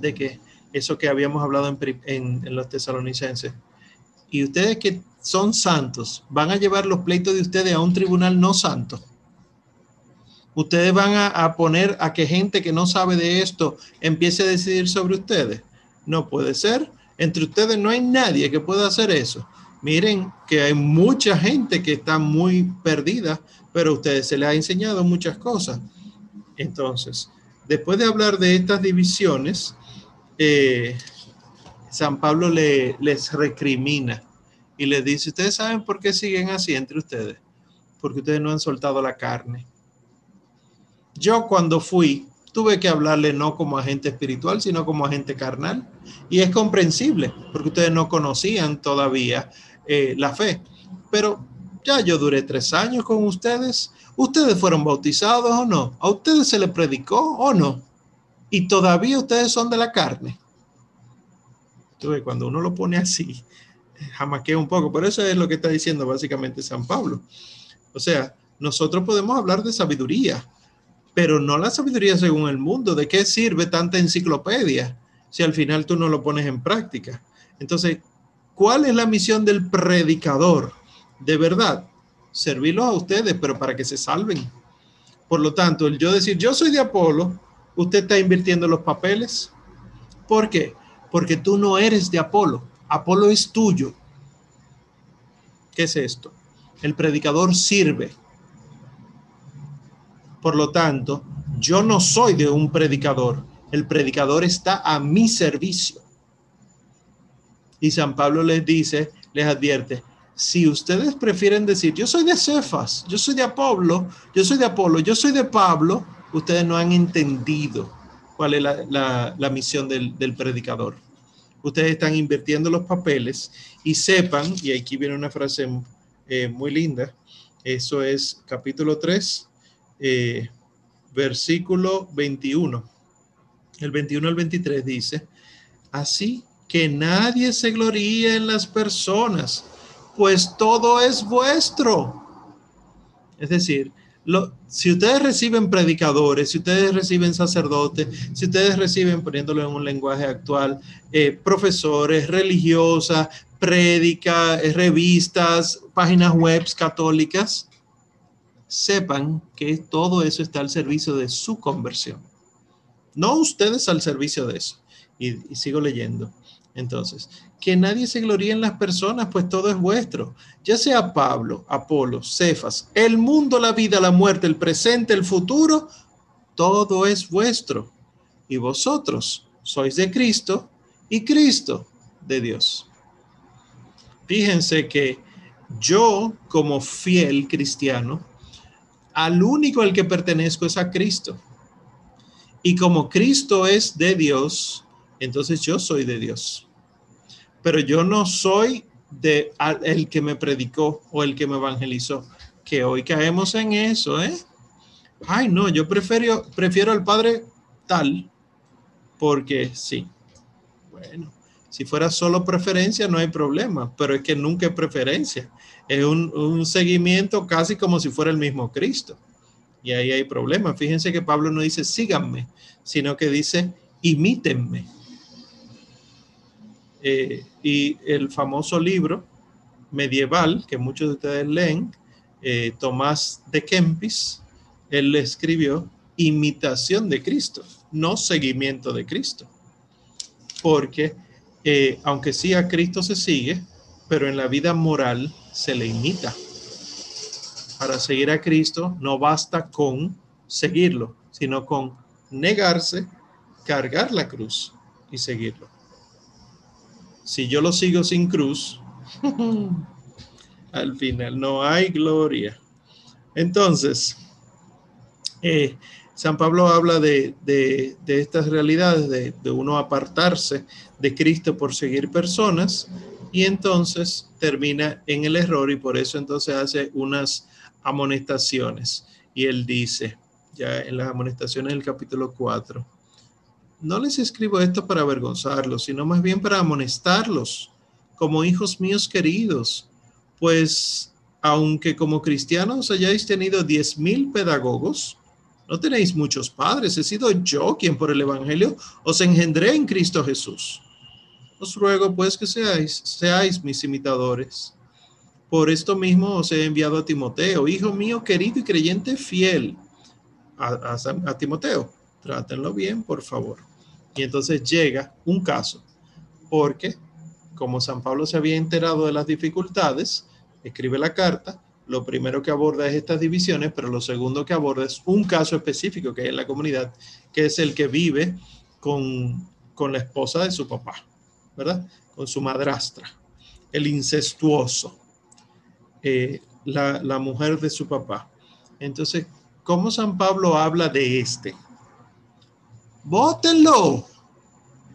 de que eso que habíamos hablado en, los tesalonicenses. Y ustedes que son santos, van a llevar los pleitos de ustedes a un tribunal no santo ustedes van a, poner a que gente que no sabe de esto empiece a decidir sobre ustedes. No puede ser. Entre ustedes no hay nadie que pueda hacer eso. Miren que hay mucha gente que está muy perdida, pero a ustedes se les ha enseñado muchas cosas. Entonces, después de hablar de estas divisiones, San Pablo le, les recrimina y les dice, ustedes saben por qué siguen así entre ustedes, porque ustedes no han soltado la carne yo cuando fui, tuve que hablarle no como agente espiritual, sino como agente carnal. Y es comprensible, porque ustedes no conocían todavía eh, la fe. Pero ya yo duré tres años con ustedes. ¿Ustedes fueron bautizados o no? ¿A ustedes se les predicó o no? Y todavía ustedes son de la carne. Entonces, cuando uno lo pone así, jamaquea un poco. Por eso es lo que está diciendo básicamente San Pablo. O sea, nosotros podemos hablar de sabiduría, pero no la sabiduría según el mundo. ¿De qué sirve tanta enciclopedia si al final tú no lo pones en práctica? Entonces, ¿cuál es la misión del predicador? De verdad, servirlos a ustedes, pero para que se salven. Por lo tanto, el yo decir, yo soy de Apolo, usted está invirtiendo los papeles. ¿Por qué? Porque tú no eres de Apolo. Apolo es tuyo. ¿Qué es esto? El predicador sirve por lo tanto, yo no soy de un predicador. El predicador está a mi servicio. Y San Pablo les dice, les advierte, si ustedes prefieren decir, yo soy de Cefas, yo soy de Apolo, yo soy de Apolo, yo soy de Pablo, ustedes no han entendido cuál es la, misión del, predicador. Ustedes están invirtiendo los papeles y sepan, y aquí viene una frase eh, muy linda, eso es capítulo 3, eh, versículo 21. El 21 al 23 dice, así que nadie se gloríe en las personas, pues todo es vuestro. Es decir, lo, si ustedes reciben predicadores, si ustedes reciben sacerdotes, si ustedes reciben, poniéndolo en un lenguaje actual, eh, profesores, religiosas, prédicas, revistas, páginas web católicas, sepan que todo eso está al servicio de su conversión. No ustedes al servicio de eso. Y, sigo leyendo. Entonces, que nadie se gloríe en las personas, pues todo es vuestro. Ya sea Pablo, Apolo, Cefas, el mundo, la vida, la muerte, el presente, el futuro, todo es vuestro. Y vosotros sois de Cristo y Cristo de Dios. Fíjense que yo como fiel cristiano, al único al que pertenezco es a Cristo. Y como Cristo es de Dios, entonces yo soy de Dios. Pero yo no soy de el que me predicó o el que me evangelizó. Que hoy caemos en eso, ¿eh? Ay, no, yo prefiero, prefiero al Padre tal, porque sí. Bueno, si fuera solo preferencia no hay problema, pero es que nunca es preferencia es un, seguimiento casi como si fuera el mismo Cristo. Y ahí hay problemas. Fíjense que Pablo no dice síganme, sino que dice imítenme. Eh, y el famoso libro medieval que muchos de ustedes leen, eh, Tomás de Kempis, él escribió imitación de Cristo, no seguimiento de Cristo. Porque eh, aunque sí a Cristo se sigue, pero en la vida moral se le imita. Para seguir a Cristo no basta con seguirlo, sino con negarse, cargar la cruz y seguirlo. Si yo lo sigo sin cruz, al final no hay gloria. Entonces, eh, San Pablo habla de, estas realidades, de, de, uno apartarse de Cristo por seguir personas y entonces termina en el error y por eso entonces hace unas amonestaciones. Y él dice, ya en las amonestaciones del capítulo 4, no les escribo esto para avergonzarlos, sino más bien para amonestarlos como hijos míos queridos, pues aunque como cristianos hayáis tenido diez mil pedagogos, no tenéis muchos padres, he sido yo quien por el Evangelio os engendré en Cristo Jesús. Os ruego pues que seáis, seáis mis imitadores. Por esto mismo os he enviado a Timoteo, hijo mío querido y creyente fiel. A, a Timoteo, trátenlo bien, por favor. Y entonces llega un caso, porque como San Pablo se había enterado de las dificultades, escribe la carta lo primero que aborda es estas divisiones, pero lo segundo que aborda es un caso específico que hay en la comunidad, que es el que vive con, la esposa de su papá, ¿verdad? Con su madrastra, el incestuoso, eh, la, la mujer de su papá. Entonces, ¿cómo San Pablo habla de este? Bótenlo.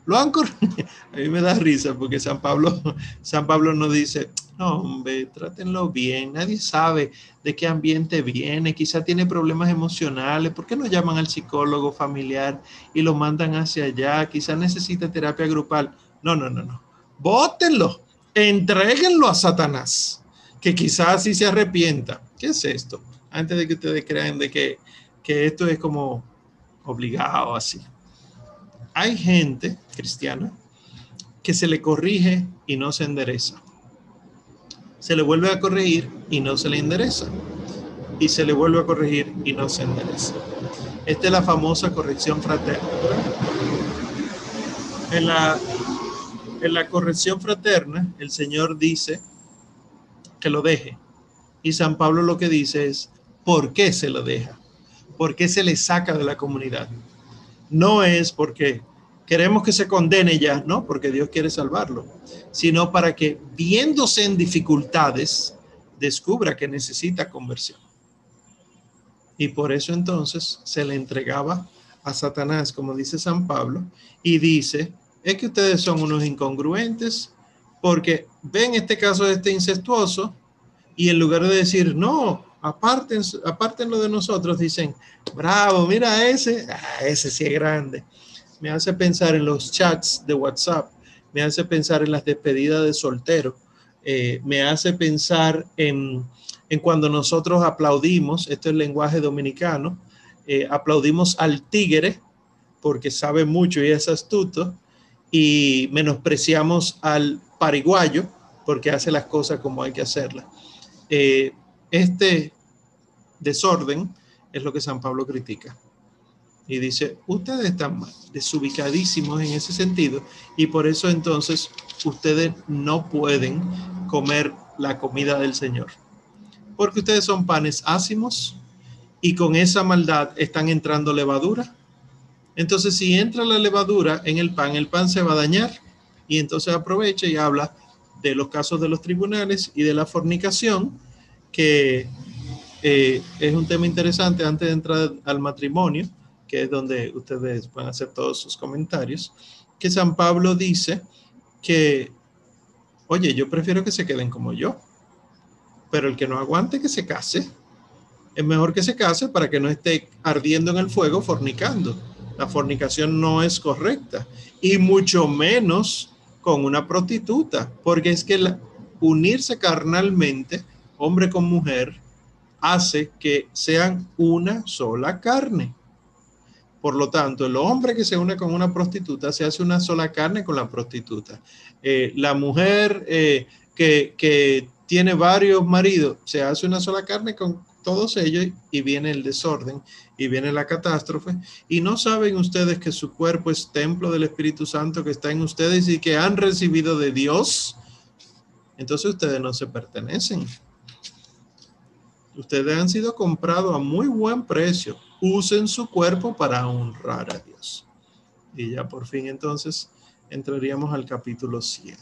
Lo han A mí me da risa porque San Pablo, San Pablo no dice, no, hombre, trátenlo bien. Nadie sabe de qué ambiente viene. Quizá tiene problemas emocionales. ¿Por qué no llaman al psicólogo familiar y lo mandan hacia allá? Quizá necesita terapia grupal. No, no, no, no. Bótenlo. Entréguenlo a Satanás. Que quizás así se arrepienta. ¿Qué es esto? Antes de que ustedes crean de que, que esto es como obligado así. Hay gente cristiana que se le corrige y no se endereza se le vuelve a corregir y no se le endereza. Y se le vuelve a corregir y no se endereza. Esta es la famosa corrección fraterna. En la, corrección fraterna, el Señor dice que lo deje. Y San Pablo lo que dice es, ¿por qué se lo deja? ¿Por qué se le saca de la comunidad? No es porque queremos que se condene ya, no, porque Dios quiere salvarlo, sino para que viéndose en dificultades, descubra que necesita conversión. Y por eso entonces se le entregaba a Satanás, como dice San Pablo, y dice, es que ustedes son unos incongruentes, porque ven este caso de este incestuoso, y en lugar de decir, no, aparten, apártenlo de nosotros, dicen, bravo, mira ese, ah, ese sí es grande me hace pensar en los chats de WhatsApp, me hace pensar en las despedidas de soltero, eh, me hace pensar en, cuando nosotros aplaudimos, esto es lenguaje dominicano, eh, aplaudimos al tigre porque sabe mucho y es astuto, y menospreciamos al pariguayo porque hace las cosas como hay que hacerlas. Eh, este desorden es lo que San Pablo critica y dice, ustedes están desubicadísimos en ese sentido y por eso entonces ustedes no pueden comer la comida del Señor. Porque ustedes son panes ácimos y con esa maldad están entrando levadura. Entonces si entra la levadura en el pan, el pan se va a dañar y entonces aprovecha y habla de los casos de los tribunales y de la fornicación, que eh, es un tema interesante antes de entrar al matrimonio que es donde ustedes a hacer todos sus comentarios, que San Pablo dice que, oye, yo prefiero que se queden como yo, pero el que no aguante que se case, es mejor que se case para que no esté ardiendo en el fuego fornicando. La fornicación no es correcta y mucho menos con una prostituta, porque es que unirse carnalmente, hombre con mujer, hace que sean una sola carne. Por lo tanto, el hombre que se une con una prostituta se hace una sola carne con la prostituta. Eh, la mujer eh, que, tiene varios maridos se hace una sola carne con todos ellos y viene el desorden y viene la catástrofe. Y no saben ustedes que su cuerpo es templo del Espíritu Santo que está en ustedes y que han recibido de Dios. Entonces ustedes no se pertenecen. Ustedes han sido comprados a muy buen precio usen su cuerpo para honrar a Dios. Y ya por fin entonces entraríamos al capítulo 7.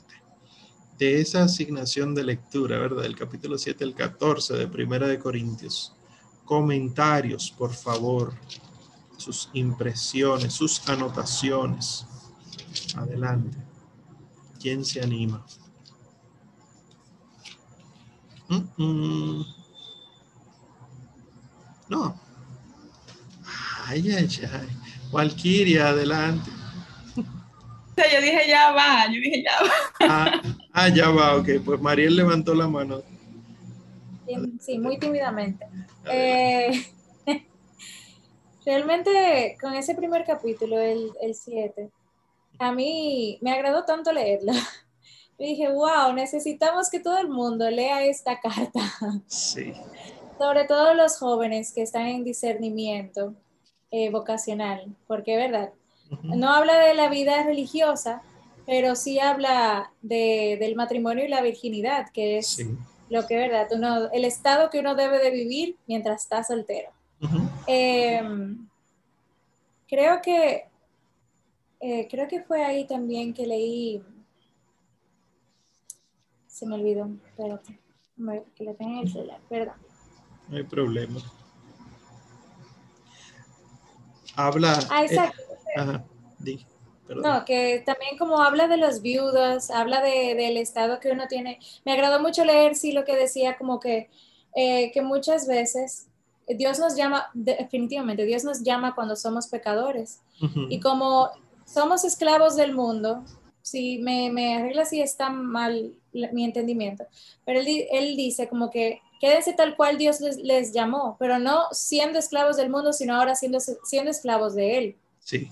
De esa asignación de lectura, ¿verdad? Del capítulo 7 al 14 de Primera de Corintios. Comentarios, por favor. Sus impresiones, sus anotaciones. Adelante. ¿Quién se anima? Mm, mm. No, Ay, ay, ay. Valkyria, adelante. yo dije ya va, yo dije ya va. Ah, ah, ya va, ok. Pues Mariel levantó la mano. Sí, muy tímidamente. Eh, realmente con ese primer capítulo, el 7, a mí me agradó tanto leerlo. Yo dije, wow, necesitamos que todo el mundo lea esta carta. Sí. Sobre todo los jóvenes que están en discernimiento eh, vocacional, porque es verdad, no habla de la vida religiosa, pero sí habla de, del matrimonio y la virginidad, que es lo que es verdad, uno, el estado que uno debe de vivir mientras está soltero. Em, creo que eh, creo que fue ahí también que leí se me olvidó, espérate, que lo tenga en el celular, perdón. No hay problema. Habla. Ah, exacto. Eh, ajá, di. No, que también como habla de los viudas, habla de, del estado que uno tiene. Me agradó mucho leer, sí, lo que decía, como que, eh, que muchas veces Dios nos llama, definitivamente, Dios nos llama cuando somos pecadores. Y como somos esclavos del mundo, si me, me arregla si está mal mi entendimiento, pero él, él, dice como que quédense tal cual Dios les, les, llamó, pero no siendo esclavos del mundo, sino ahora siendo, siendo esclavos de Él. Sí.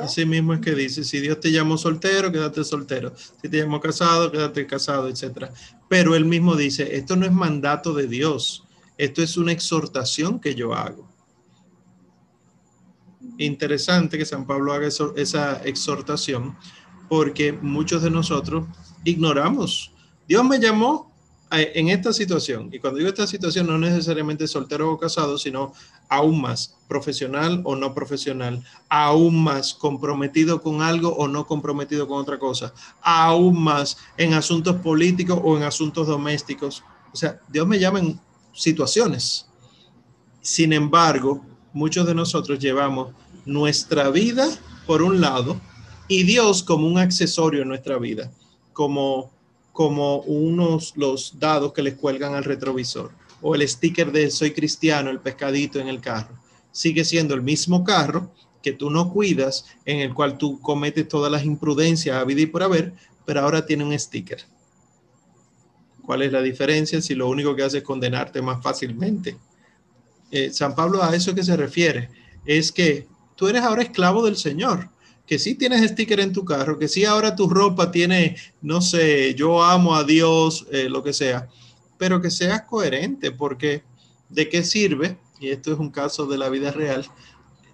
Así mismo es que dice, si Dios te llamó soltero, quédate soltero. Si te llamó casado, quédate casado, etc. Pero él mismo dice, esto no es mandato de Dios, esto es una exhortación que yo hago. Interesante que San Pablo haga esa exhortación, porque muchos de nosotros ignoramos. Dios me llamó en esta situación, y cuando digo esta situación no necesariamente soltero o casado, sino aún más profesional o no profesional, aún más comprometido con algo o no comprometido con otra cosa, aún más en asuntos políticos o en asuntos domésticos. O sea, Dios me llama en situaciones. Sin embargo, muchos de nosotros llevamos nuestra vida por un lado y Dios como un accesorio en nuestra vida, como, como unos los dados que les cuelgan al retrovisor o el sticker de soy cristiano, el pescadito en el carro. Sigue siendo el mismo carro que tú no cuidas, en el cual tú cometes todas las imprudencias a vida y por haber, pero ahora tiene un sticker. ¿Cuál es la diferencia si lo único que hace es condenarte más fácilmente? Eh, San Pablo a eso que se refiere es que tú eres ahora esclavo del Señor que sí tienes sticker en tu carro, que sí ahora tu ropa tiene, no sé, yo amo a Dios, eh, lo que sea, pero que seas coherente, porque ¿de qué sirve? Y esto es un caso de la vida real,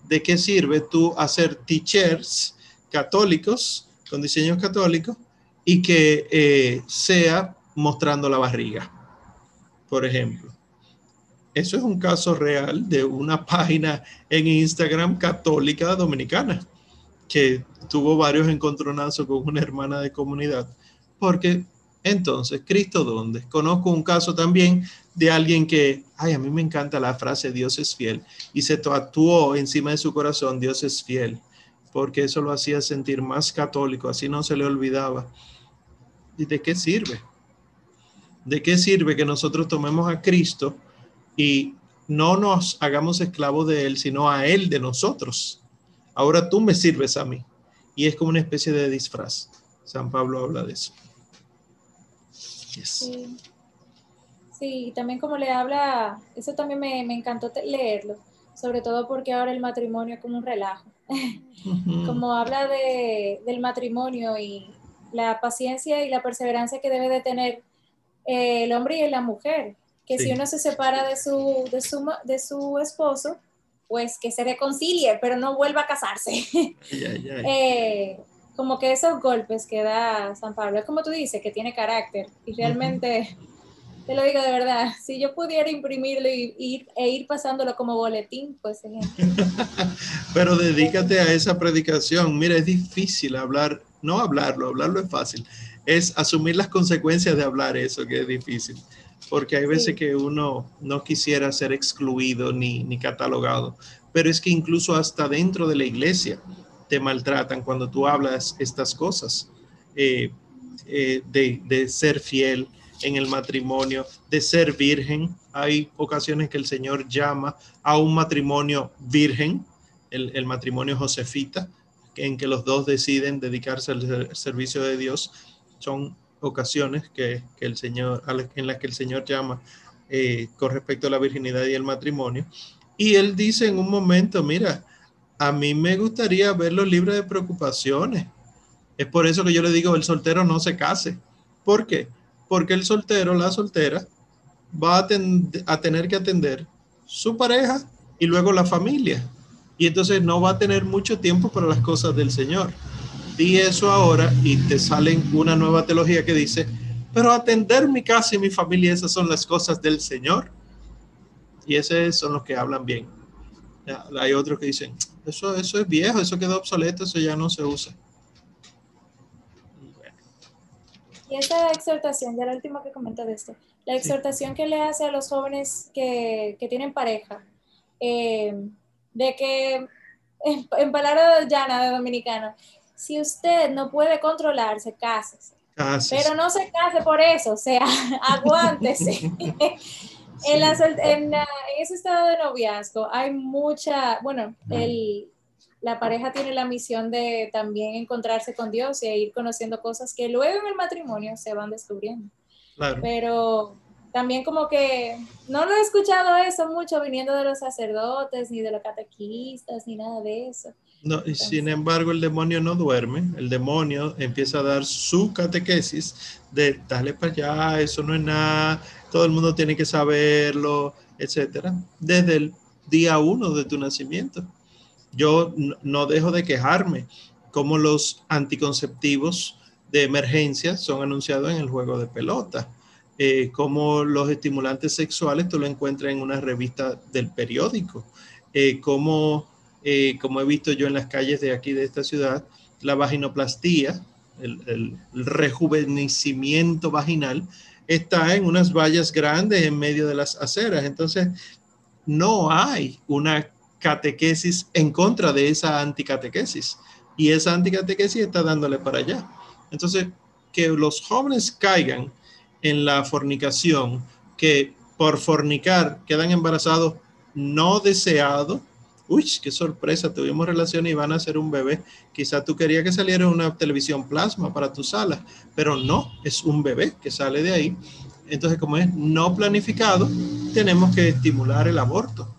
¿de qué sirve tú hacer t-shirts católicos, con diseños católicos, y que eh, sea mostrando la barriga, por ejemplo? Eso es un caso real de una página en Instagram católica dominicana que tuvo varios encontronazos con una hermana de comunidad, porque entonces, ¿Cristo dónde? Conozco un caso también de alguien que, ay, a mí me encanta la frase Dios es fiel, y se tatuó encima de su corazón Dios es fiel, porque eso lo hacía sentir más católico, así no se le olvidaba. ¿Y de qué sirve? ¿De qué sirve que nosotros tomemos a Cristo y no nos hagamos esclavos de Él, sino a Él de nosotros? Ahora tú me sirves a mí. Y es como una especie de disfraz. San Pablo habla de eso. Sí. sí, también como le habla, eso también me, encantó leerlo, sobre todo porque ahora el matrimonio es como un relajo. como habla de, del matrimonio y la paciencia y la perseverancia que debe de tener eh, el hombre y la mujer, que si uno se separa de su, de su, de su esposo, pues que se reconcilie, pero no vuelva a casarse. Eh, como que esos golpes que da San Pablo, es como tú dices, que tiene carácter y realmente, te lo digo de verdad, si yo pudiera imprimirlo y, ir, e ir pasándolo como boletín, pues... pero dedícate a esa predicación, mira, es difícil hablar, no hablarlo, hablarlo es fácil, es asumir las consecuencias de hablar eso, que es difícil porque hay veces que uno no quisiera ser excluido ni, ni, catalogado, pero es que incluso hasta dentro de la iglesia te maltratan cuando tú hablas estas cosas eh, eh, de, de, ser fiel en el matrimonio, de ser virgen. Hay ocasiones que el Señor llama a un matrimonio virgen, el, el matrimonio josefita, en que los dos deciden dedicarse al servicio de Dios. Son ocasiones que, el Señor, en las que el Señor llama eh, con respecto a la virginidad y el matrimonio. Y él dice en un momento, mira, a mí me gustaría verlo libre de preocupaciones. Es por eso que yo le digo, el soltero no se case. ¿Por qué? Porque el soltero, la soltera, va a, a tener que atender su pareja y luego la familia. Y entonces no va a tener mucho tiempo para las cosas del Señor. Di eso ahora y te salen una nueva teología que dice, pero atender mi casa y mi familia, esas son las cosas del Señor. Y esos son los que hablan bien. hay otros que dicen, eso, eso es viejo, eso quedó obsoleto, eso ya no se usa. Y esa exhortación, ya la última que comenta de esto, la exhortación que le hace a los jóvenes que, tienen pareja, eh, de que, en, en palabras llanas de dominicano, si usted no puede controlarse, cásese. Pero no se case por eso, o sea, aguántese. en, en, ese estado de noviazgo hay mucha, bueno, el, la pareja tiene la misión de también encontrarse con Dios y ir conociendo cosas que luego en el matrimonio se van descubriendo. Pero también como que no lo he escuchado eso mucho viniendo de los sacerdotes, ni de los catequistas, ni nada de eso. No, y sin embargo el demonio no duerme, el demonio empieza a dar su catequesis de dale para allá, eso no es nada, todo el mundo tiene que saberlo, etcétera, desde el día uno de tu nacimiento. Yo no dejo de quejarme como los anticonceptivos de emergencia son anunciados en el juego de pelota, eh, como los estimulantes sexuales tú lo encuentras en una revista del periódico, eh, como, eh, como he visto yo en las calles de aquí de esta ciudad, la vaginoplastía, el, el rejuvenecimiento vaginal, está en unas vallas grandes en medio de las aceras. Entonces, no hay una catequesis en contra de esa anticatequesis. Y esa anticatequesis está dándole para allá. Entonces, que los jóvenes caigan en la fornicación, que por fornicar quedan embarazados no deseados. Uy, qué sorpresa, tuvimos relación y van a ser un bebé. Quizá tú querías que saliera una televisión plasma para tu sala, pero no, es un bebé que sale de ahí. Entonces, como es no planificado, tenemos que estimular el aborto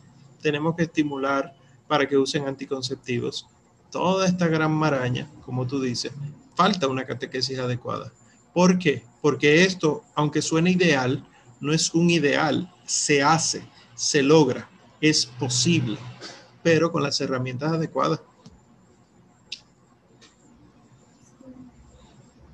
tenemos que estimular para que usen anticonceptivos. Toda esta gran maraña, como tú dices, falta una catequesis adecuada. ¿Por qué? Porque esto, aunque suene ideal, no es un ideal, se hace, se logra, es posible, pero con las herramientas adecuadas.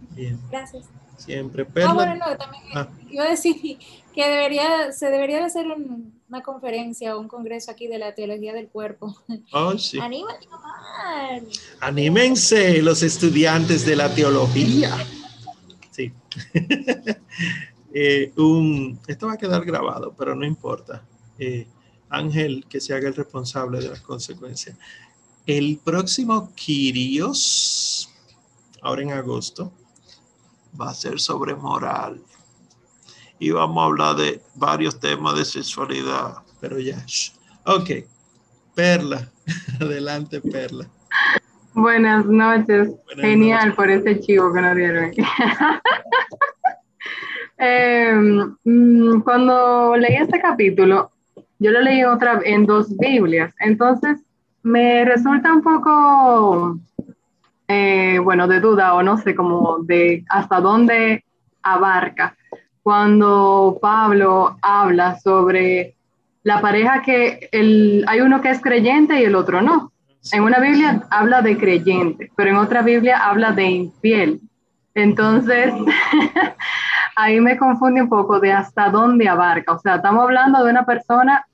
Bien. Gracias. Siempre. Perla. Ah, bueno, no, también ah. iba a decir que debería, se debería de hacer un, una conferencia o un congreso aquí de la teología del cuerpo. Oh, sí. Anímate, Anímense los estudiantes de la teología. Sí. Eh, un, esto va a quedar grabado, pero no importa. Eh, Ángel, que se haga el responsable de las consecuencias. El próximo Kirios, ahora en agosto, va a ser sobre moral y vamos a hablar de varios temas de sexualidad, pero ya. Ok, Perla, adelante Perla. Buenas noches, genial por ese chivo que nos dieron. Em, mm, cuando leí este capítulo, yo lo leí otra, en dos Biblias, entonces me resulta un poco, eh, bueno, de duda o no sé, como de hasta dónde abarca cuando Pablo habla sobre la pareja que hay uno que es creyente y el otro no. En una Biblia habla de creyente, pero en otra Biblia habla de infiel. Entonces, ahí me confunde un poco de hasta dónde abarca. O sea, estamos hablando de una persona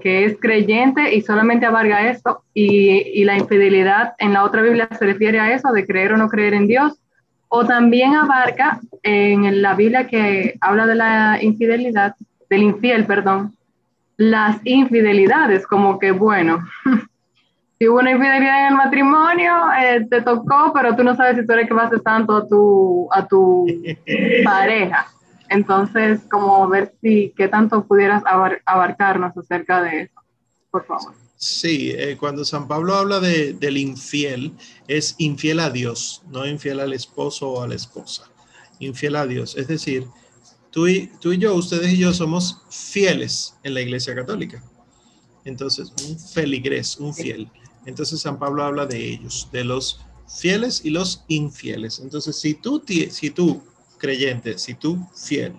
que es creyente y solamente abarca esto, y, y la infidelidad en la otra Biblia se refiere a eso, de creer o no creer en Dios, o también abarca en la Biblia que habla de la infidelidad, del infiel, perdón, las infidelidades, como que bueno, si hubo una infidelidad en el matrimonio, eh, te tocó, pero tú no sabes si tú eres que vas a tanto a tu, a tu pareja. Entonces, como ver si qué tanto pudieras abarcarnos acerca de eso, por favor. Sí, eh, cuando San Pablo habla de, del infiel, es infiel a Dios, no infiel al esposo o a la esposa. Infiel a Dios. Es decir, tú y, tú y yo, ustedes y yo somos fieles en la Iglesia Católica. Entonces, un feligres, un fiel. Entonces San Pablo habla de ellos, de los fieles y los infieles. Entonces, si tú, si tú creyente, si tú fiel,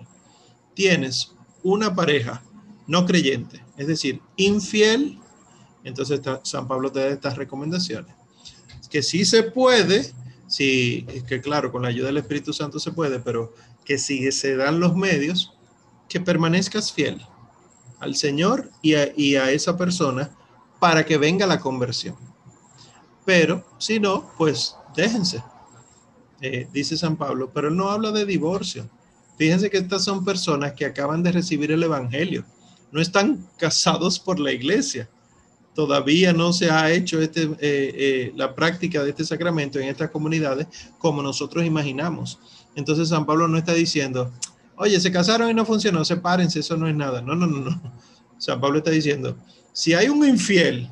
tienes una pareja no creyente, es decir, infiel, entonces San Pablo te da estas recomendaciones. Que sí se puede, sí, que claro, con la ayuda del Espíritu Santo se puede, pero que si se dan los medios, que permanezcas fiel al Señor y a esa persona para que venga la conversión. Pero si no, pues déjense, eh, dice San Pablo, pero él no habla de divorcio. Fíjense que estas son personas que acaban de recibir el Evangelio, no están casados por la iglesia. Todavía no se ha hecho este, eh, eh, la práctica de este sacramento en estas comunidades como nosotros imaginamos. Entonces San Pablo no está diciendo, oye, se casaron y no funcionó, sepárense, eso no es nada. No, no, no, no. San Pablo está diciendo, si hay un infiel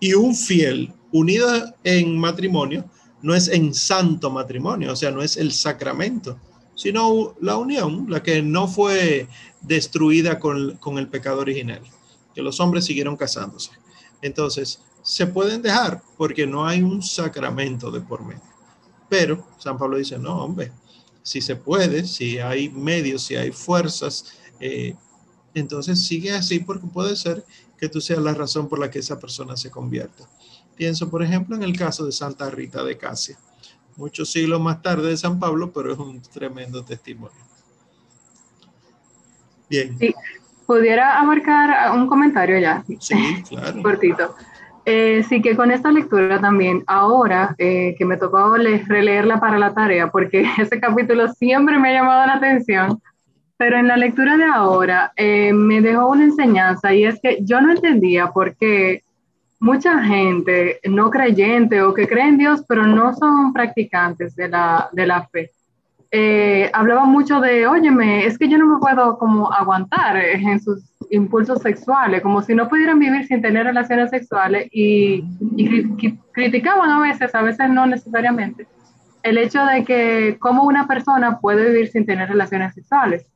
y un fiel unidos en matrimonio, no es en santo matrimonio, o sea, no es el sacramento, sino la unión, la que no fue destruida con, el pecado original, que los hombres siguieron casándose. Entonces, se pueden dejar porque no hay un sacramento de por medio. Pero San Pablo dice, no, hombre, si se puede, si hay medios, si hay fuerzas, eh, entonces sigue así porque puede ser que tú seas la razón por la que esa persona se convierta. Pienso, por ejemplo, en el caso de Santa Rita de Casia, muchos siglos más tarde de San Pablo, pero es un tremendo testimonio. Bien. Sí, pudiera abarcar un comentario ya. Sí, claro. Cortito. Eh, sí, que con esta lectura también, ahora eh, que me tocó releerla para la tarea, porque ese capítulo siempre me ha llamado la atención, pero en la lectura de ahora eh, me dejó una enseñanza y es que yo no entendía por qué mucha gente no creyente o que cree en Dios, pero no son practicantes de la, de la fe. Eh, hablaba mucho de, óyeme, es que yo no me puedo como aguantar en sus impulsos sexuales, como si no pudieran vivir sin tener relaciones sexuales y, criticaban a veces, a veces no necesariamente, el hecho de que cómo una persona puede vivir sin tener relaciones sexuales.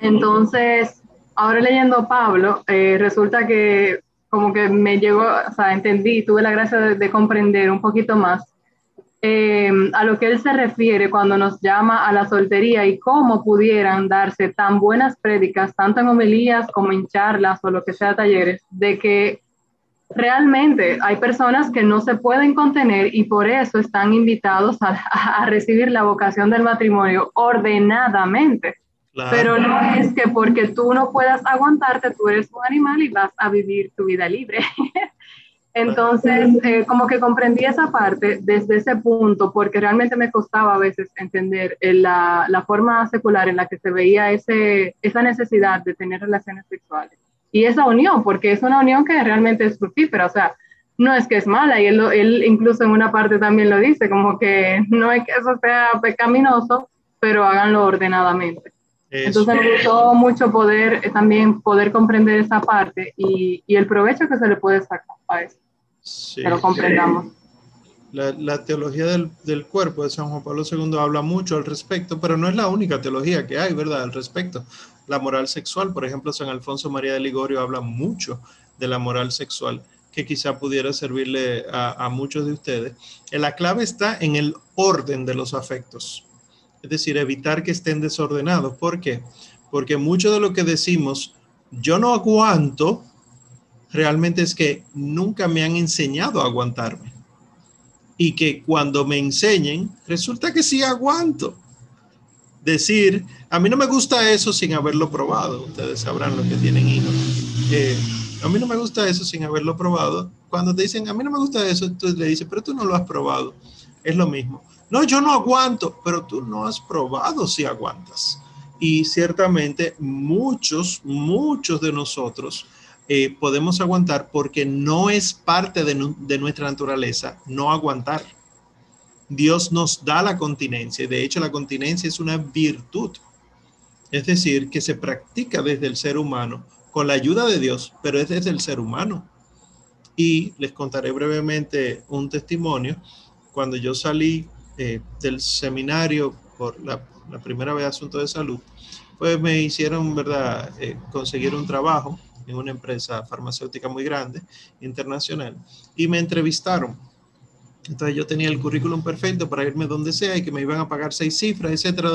Entonces, ahora leyendo Pablo, eh, resulta que como que me llegó, o sea, entendí, tuve la gracia de, comprender un poquito más em, a lo que él se refiere cuando nos llama a la soltería y cómo pudieran darse tan buenas prédicas, tanto en homilías como en charlas o lo que sea talleres, de que realmente hay personas que no se pueden contener y por eso están invitados a recibir la vocación del matrimonio ordenadamente. Pero no es que porque tú no puedas aguantarte, tú eres un animal y vas a vivir tu vida libre. Entonces, eh, como que comprendí esa parte desde ese punto, porque realmente me costaba a veces entender la, la, forma secular en la que se veía ese, esa necesidad de tener relaciones sexuales. Y esa unión, porque es una unión que realmente es fructífera, o sea, no es que es mala, y él, él incluso en una parte también lo dice, como que no es que eso sea pecaminoso, pero háganlo ordenadamente. Entonces me gustó mucho poder eh, también poder comprender esa parte y, y, el provecho que se le puede sacar a eso. que lo comprendamos. La, la teología del, del, cuerpo de San Juan Pablo II habla mucho al respecto, pero no es la única teología que hay, ¿verdad? Al respecto. La moral sexual, por ejemplo, San Alfonso María de Ligorio habla mucho de la moral sexual que quizá pudiera servirle a, a muchos de ustedes. La clave está en el orden de los afectos es decir, evitar que estén desordenados. ¿Por qué? Porque mucho de lo que decimos, yo no aguanto, realmente es que nunca me han enseñado a aguantarme. Y que cuando me enseñen, resulta que sí aguanto. Decir, a mí no me gusta eso sin haberlo probado. Ustedes sabrán lo que tienen hijos. A mí no me gusta eso sin haberlo probado. Cuando te dicen, a mí no me gusta eso, entonces le dicen, pero tú no lo has probado. Es lo mismo. No, yo no aguanto, pero tú no has probado si aguantas. Y ciertamente muchos, muchos de nosotros eh, podemos aguantar porque no es parte de, de nuestra naturaleza no aguantar. Dios nos da la continencia. De hecho, la continencia es una virtud. Es decir, que se practica desde el ser humano con la ayuda de Dios, pero es desde el ser humano. Y les contaré brevemente un testimonio. Cuando yo salí eh, del seminario por la, primera vez asunto de salud, pues me hicieron, ¿verdad?, eh, conseguir un trabajo en una empresa farmacéutica muy grande, internacional, y me entrevistaron. Entonces yo tenía el currículum perfecto para irme donde sea y que me iban a pagar seis cifras, etcétera,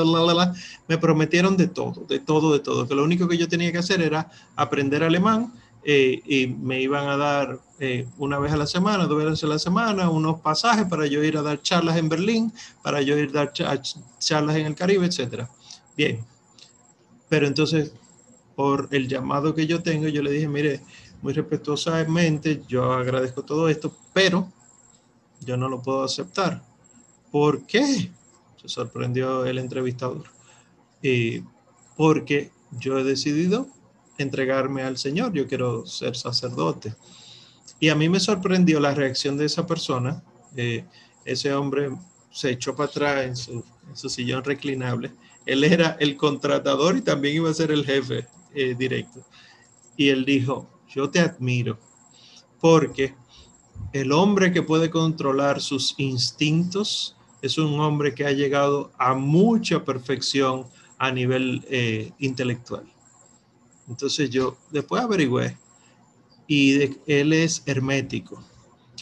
Me prometieron de todo, de todo, de todo. Que lo único que yo tenía que hacer era aprender alemán eh, y me iban a dar eh, una vez a la semana, dos veces a la semana, unos pasajes para yo ir a dar charlas en Berlín, para yo ir a dar charlas en el Caribe, etcétera. Bien. Pero entonces por el llamado que yo tengo, yo le dije, mire, muy respetuosamente, yo agradezco todo esto, pero yo no lo puedo aceptar. ¿Por qué? Se sorprendió el entrevistador. Y porque yo he decidido entregarme al Señor, yo quiero ser sacerdote. Y a mí me sorprendió la reacción de esa persona. Eh, ese hombre se echó para atrás en su, sillón reclinable. Él era el contratador y también iba a ser el jefe eh, directo. Y él dijo, yo te admiro porque el hombre que puede controlar sus instintos es un hombre que ha llegado a mucha perfección a nivel eh, intelectual. Entonces yo después averigüé y él es hermético.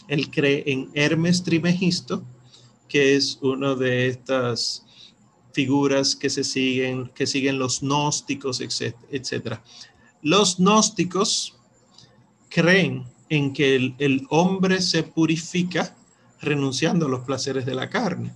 Él cree en Hermes Trimegisto, que es uno de estas figuras que se siguen, que siguen los gnósticos, etcétera. Los gnósticos creen en que el, el, hombre se purifica renunciando a los placeres de la carne,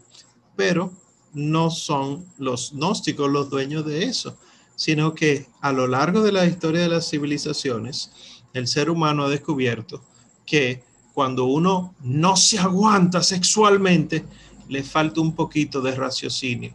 pero no son los gnósticos los dueños de eso, sino que a lo largo de la historia de las civilizaciones, el ser humano ha descubierto que cuando uno no se aguanta sexualmente, le falta un poquito de raciocinio.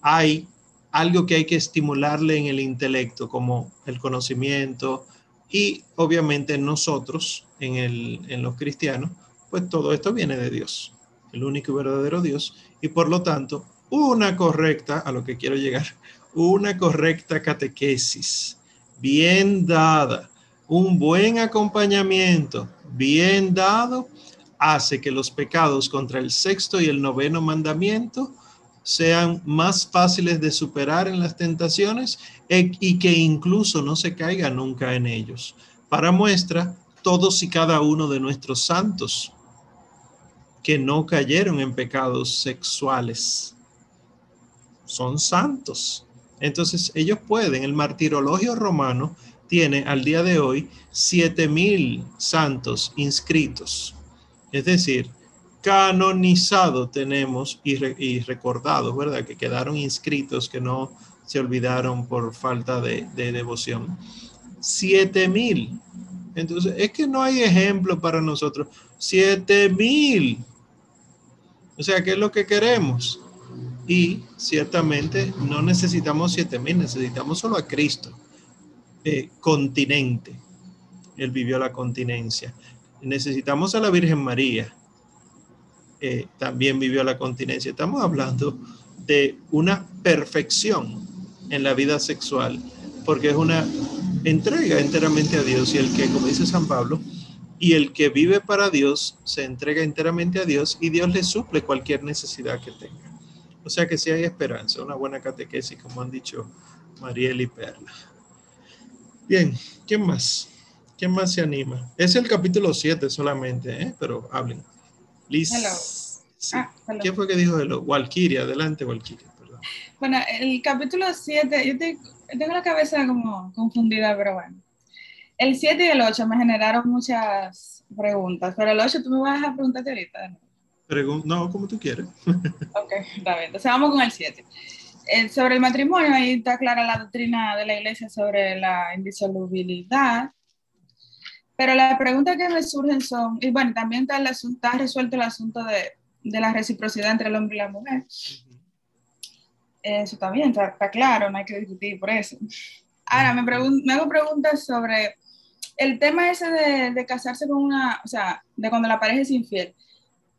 Hay algo que hay que estimularle en el intelecto, como el conocimiento, y obviamente nosotros, en, el, en los cristianos, pues todo esto viene de Dios, el único y verdadero Dios, y por lo tanto, una correcta, a lo que quiero llegar, una correcta catequesis, bien dada, un buen acompañamiento, bien dado, hace que los pecados contra el sexto y el noveno mandamiento sean más fáciles de superar en las tentaciones e, y que incluso no se caiga nunca en ellos. Para muestra, todos y cada uno de nuestros santos que no cayeron en pecados sexuales son santos. Entonces ellos pueden, el martirologio romano tiene al día de hoy siete mil santos inscritos. Es decir, canonizado tenemos y, recordados, ¿verdad? Que quedaron inscritos, que no se olvidaron por falta de, devoción. Siete mil. Entonces, es que no hay ejemplo para nosotros. Siete mil. O sea, ¿qué es lo que queremos? Y ciertamente no necesitamos siete mil, necesitamos solo a Cristo. Eh, continente. Él vivió la continencia. Necesitamos a la Virgen María también vivió la continencia. Estamos hablando de una perfección en la vida sexual, porque es una entrega enteramente a Dios y el que, como dice San Pablo, y el que vive para Dios se entrega enteramente a Dios y Dios le suple cualquier necesidad que tenga. O sea que si hay esperanza, una buena catequesis, como han dicho Mariel y Perla. Bien, ¿quién más? ¿Quién más se anima? Es el capítulo 7 solamente, ¿eh? pero hablen. Liz. Ah, ¿Qué fue que dijo de lo? Walkiria, adelante, Walkiria, perdón. Bueno, el capítulo 7, yo tengo la cabeza como confundida, pero bueno. El 7 y el 8 me generaron muchas preguntas, pero el 8 tú me vas a preguntarte ahorita. no, como tú quieres. ok, está bien. Entonces vamos con el 7. Eh, sobre el matrimonio, ahí está clara la doctrina de la iglesia sobre la indisolubilidad pero las preguntas que me surgen son, y bueno, también está, el asunto, está resuelto el asunto de, de, la reciprocidad entre el hombre y la mujer. Eso está bien, está, claro, no hay que discutir por eso. Ahora, me, me hago preguntas sobre el tema ese de, de, casarse con una, o sea, de cuando la pareja es infiel.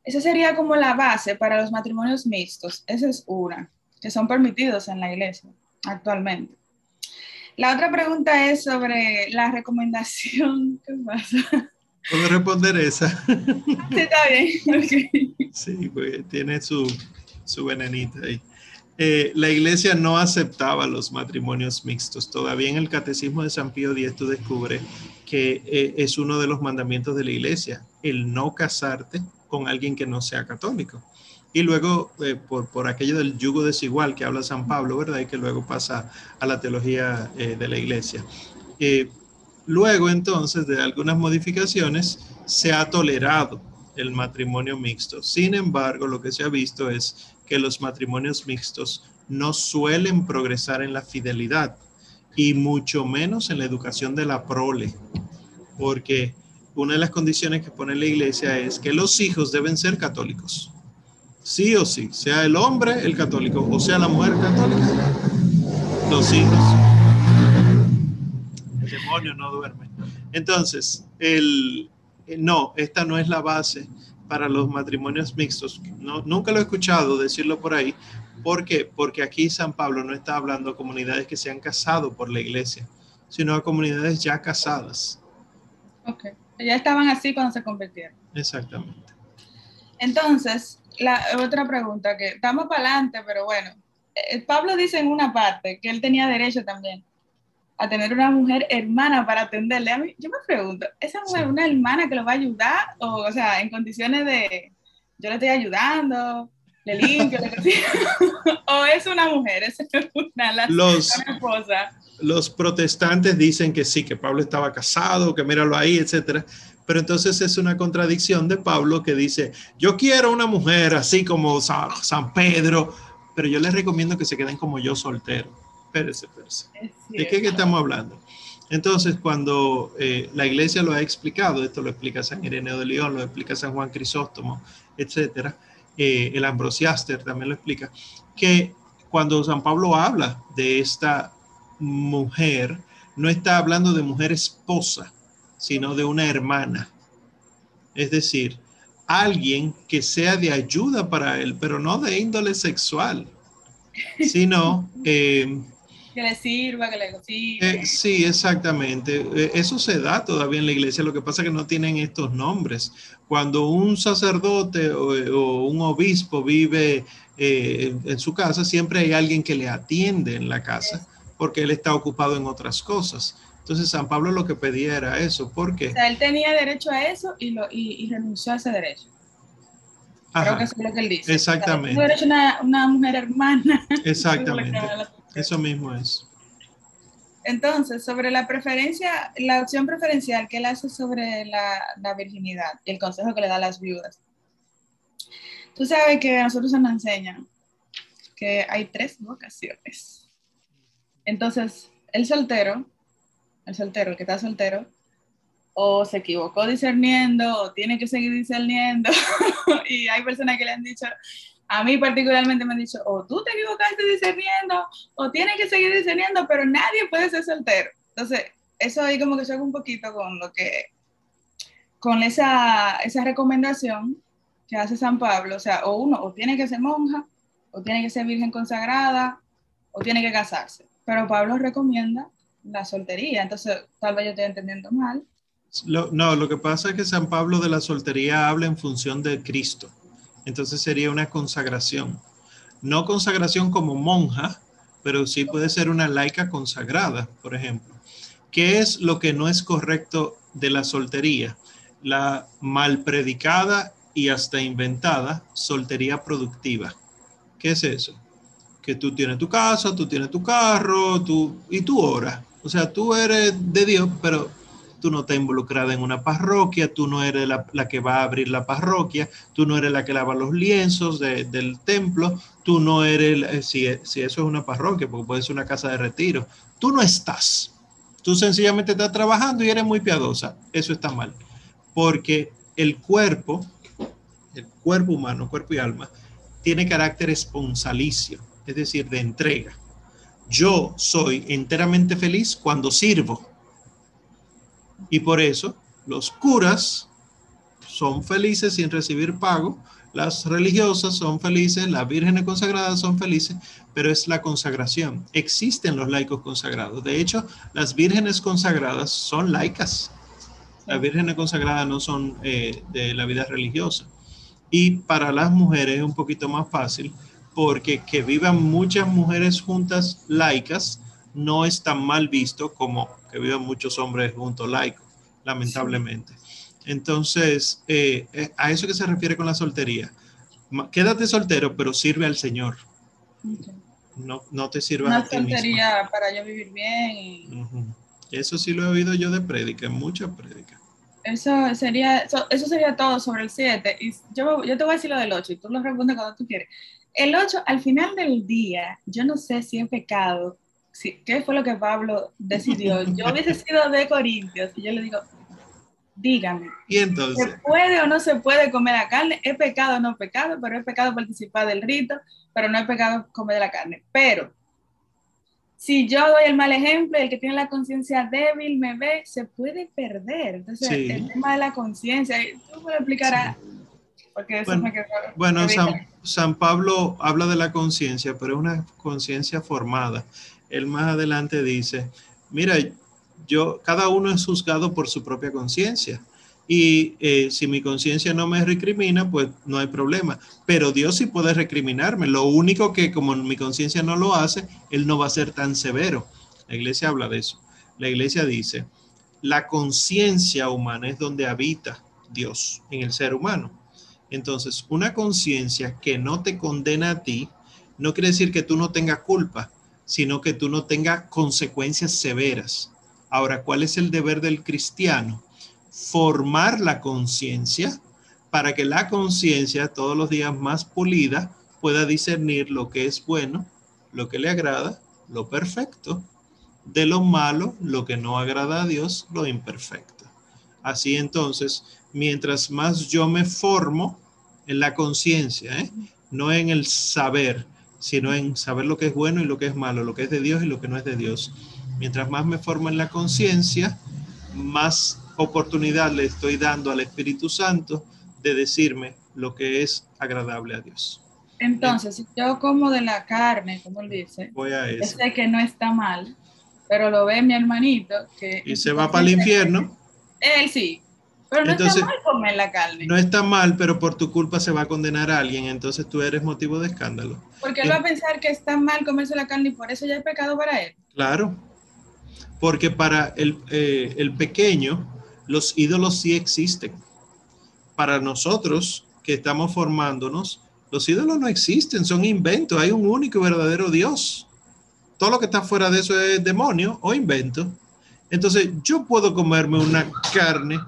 Esa sería como la base para los matrimonios mixtos. Esa es una, que son permitidos en la iglesia actualmente. La otra pregunta es sobre la recomendación. ¿Qué pasa? ¿Puedo responder esa? Sí, está bien. Sí, pues tiene su, su venenita ahí. Eh, la iglesia no aceptaba los matrimonios mixtos. Todavía en el catecismo de San Pío X tú descubres que eh, es uno de los mandamientos de la iglesia, el no casarte con alguien que no sea católico. Y luego, eh, por, por, aquello del yugo desigual que habla San Pablo, ¿verdad? Y que luego pasa a la teología de la iglesia. luego, entonces, de algunas modificaciones, se ha tolerado el matrimonio mixto. Sin embargo, lo que se ha visto es que los matrimonios mixtos no suelen progresar en la fidelidad y mucho menos en la educación de la prole, porque una de las condiciones que pone la iglesia es que los hijos deben ser católicos. Sí o sí, sea el hombre el católico o sea la mujer católica, los hijos. El demonio no duerme. Entonces, el, no, esta no es la base para los matrimonios mixtos. No, nunca lo he escuchado decirlo por ahí. ¿Por qué? Porque aquí San Pablo no está hablando a comunidades que se han casado por la iglesia, sino a comunidades ya casadas. Ok, ya estaban así cuando se convirtieron. Exactamente. Entonces, la otra pregunta que estamos para adelante, pero bueno, eh, Pablo dice en una parte que él tenía derecho también a tener una mujer hermana para atenderle. A mí, yo me pregunto, ¿esa mujer es una hermana que lo va a ayudar? O, o sea, en condiciones de, yo le estoy ayudando, le limpio, le o es una mujer, es una, la, los, esposa. Los protestantes dicen que sí, que Pablo estaba casado, que míralo ahí, etcétera. Pero entonces es una contradicción de Pablo que dice, yo quiero una mujer así como San Pedro, pero yo les recomiendo que se queden como yo soltero espérese, espérese. ¿De qué estamos hablando? Entonces, cuando eh, la iglesia lo ha explicado, esto lo explica San Ireneo de León, lo explica San Juan Crisóstomo, etcétera, eh, el Ambrosiaster también lo explica, que cuando San Pablo habla de esta mujer, no está hablando de mujer esposa, sino de una hermana. Es decir, alguien que sea de ayuda para él, pero no de índole sexual, sino eh, que le sirva, que le. Eh, sí, exactamente. Eh, eso se da todavía en la iglesia, lo que pasa es que no tienen estos nombres. Cuando un sacerdote o, un obispo vive eh, en su casa, siempre hay alguien que le atiende en la casa, porque él está ocupado en otras cosas. Entonces San Pablo lo que pedía era eso, porque... O sea, él tenía derecho a eso y, lo, y, renunció a ese derecho. Creo que eso es lo que él dice. Exactamente. derecho a una mujer hermana. Exactamente. Eso mismo es. Entonces, sobre la preferencia, la opción preferencial que él hace sobre la, virginidad y el consejo que le da a las viudas. Tú sabes que a nosotros se nos enseñan que hay tres vocaciones. Entonces, el soltero, el soltero, el que está soltero, o se equivocó discerniendo, o tiene que seguir discerniendo, y hay personas que le han dicho, a mí particularmente me han dicho, o tú te equivocaste discerniendo, o tienes que seguir discerniendo, pero nadie puede ser soltero. Entonces, eso ahí como que choca un poquito con lo que, con esa, esa recomendación que hace San Pablo, o sea, o uno, o tiene que ser monja, o tiene que ser virgen consagrada, o tiene que casarse. Pero Pablo recomienda la soltería, entonces tal vez yo estoy entendiendo mal. no, lo que pasa es que San Pablo de la soltería habla en función de Cristo entonces sería una consagración. No consagración como monja, pero sí puede ser una laica consagrada, por ejemplo. ¿Qué es lo que no es correcto de la soltería? La mal predicada y hasta inventada soltería productiva. ¿Qué es eso? Que tú tienes tu casa, tú tienes tu carro, tú y tú oras. O sea, tú eres de Dios, pero tú no estás involucrada en una parroquia, tú no eres la, que va a abrir la parroquia, tú no eres la que lava los lienzos del templo, tú no eres, eh, si, si eso es una parroquia, porque puede ser una casa de retiro, tú no estás. Tú sencillamente estás trabajando y eres muy piadosa. Eso está mal. Porque el cuerpo, el cuerpo humano, cuerpo y alma, tiene carácter esponsalicio, es decir, de entrega. Yo soy enteramente feliz cuando sirvo y por eso los curas son felices sin recibir pago, las religiosas son felices, las vírgenes consagradas son felices, pero es la consagración. Existen los laicos consagrados. De hecho, las vírgenes consagradas son laicas. Las vírgenes consagradas no son eh, de la vida religiosa. Y para las mujeres es un poquito más fácil porque que vivan muchas mujeres juntas laicas no es tan mal visto como que vivan muchos hombres juntos laicos, lamentablemente. Entonces, eh, eh, a eso que se refiere con la soltería. Quédate soltero, pero sirve al Señor. No, no te sirva Una a ti soltería para yo vivir bien. Eso sí lo he oído yo de prédica, mucha prédica. Eso sería, eso, sería todo sobre el 7. Y yo, yo te voy a decir lo del 8 y tú lo respondes cuando tú quieres. El 8, al final del día, yo no sé si es pecado, si, qué fue lo que Pablo decidió. Yo hubiese sido de Corintios y yo le digo, dígame. ¿Y entonces? ¿Se puede o no se puede comer la carne? ¿Es pecado o no pecado? Pero es pecado participar del rito, pero no es pecado comer la carne. Pero si yo doy el mal ejemplo, el que tiene la conciencia débil me ve, se puede perder. Entonces, el tema de la conciencia, tú puedes explicar Porque eso bueno, me quedó, bueno San, San, Pablo habla de la conciencia, pero es una conciencia formada. Él más adelante dice, mira, yo, cada uno es juzgado por su propia conciencia. Y eh, si mi conciencia no me recrimina, pues no hay problema. Pero Dios sí puede recriminarme. Lo único que como mi conciencia no lo hace, Él no va a ser tan severo. La iglesia habla de eso. La iglesia dice, la conciencia humana es donde habita Dios en el ser humano. Entonces, una conciencia que no te condena a ti, no quiere decir que tú no tengas culpa, sino que tú no tengas consecuencias severas. Ahora, ¿cuál es el deber del cristiano? Formar la conciencia para que la conciencia todos los días más pulida pueda discernir lo que es bueno, lo que le agrada, lo perfecto, de lo malo, lo que no agrada a Dios, lo imperfecto. Así entonces, mientras más yo me formo en la conciencia, ¿eh? no en el saber, sino en saber lo que es bueno y lo que es malo, lo que es de Dios y lo que no es de Dios Mientras más me formo en la conciencia, más oportunidad le estoy dando al Espíritu Santo de decirme lo que es agradable a Dios. Entonces, si yo como de la carne, como él dice, voy a eso. sé que no está mal, pero lo ve mi hermanito que... Y se va para el infierno. Él sí, pero no está mal comer la carne. No está mal, pero por tu culpa se va a condenar a alguien, entonces tú eres motivo de escándalo. Porque él va a pensar que está mal comerse la carne y por eso ya es pecado para él. Claro, porque para eh, el, pequeño los ídolos sí existen. Para nosotros que estamos formándonos, los ídolos no existen, son inventos, hay un único y verdadero Dios. Todo lo que está fuera de eso es demonio o invento. Entonces yo puedo comerme una carne,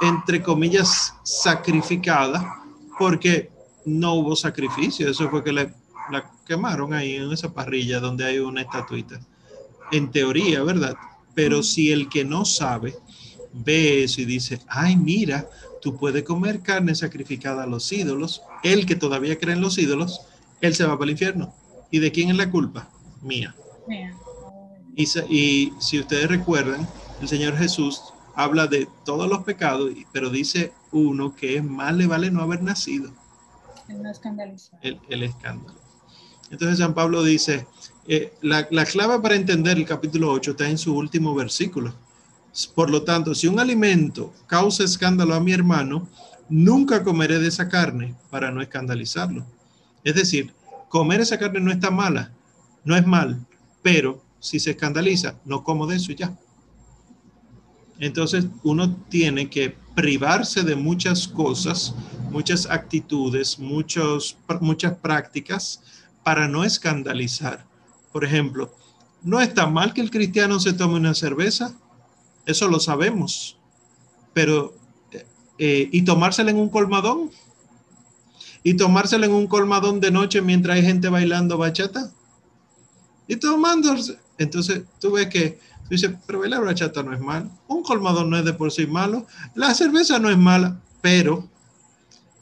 entre comillas, sacrificada, porque no hubo sacrificio. Eso fue que la quemaron ahí en esa parrilla donde hay una estatuita en teoría, ¿verdad? Pero si el que no sabe ve eso y dice, ay, mira, tú puedes comer carne sacrificada a los ídolos, el que todavía cree en los ídolos, él se va para el infierno. ¿Y de quién es la culpa? Mía. Y, y si ustedes recuerdan, el Señor Jesús habla de todos los pecados, pero dice uno que más le vale no haber nacido. El, el escándalo. Entonces San Pablo dice, eh, la, clave para entender el capítulo 8 está en su último versículo. Por lo tanto, si un alimento causa escándalo a mi hermano, nunca comeré de esa carne para no escandalizarlo. Es decir, comer esa carne no está mala, no es mal, pero si se escandaliza, no como de eso ya. Entonces uno tiene que privarse de muchas cosas, muchas actitudes, muchos, muchas prácticas para no escandalizar. Por ejemplo, no está mal que el cristiano se tome una cerveza, eso lo sabemos, pero eh, ¿y tomársela en un colmadón? ¿Y tomársela en un colmadón de noche mientras hay gente bailando bachata? Y tomándose. Entonces tú ves que tú dices, pero bailar bachata no es malo, un colmadón no es de por sí malo, la cerveza no es mala, pero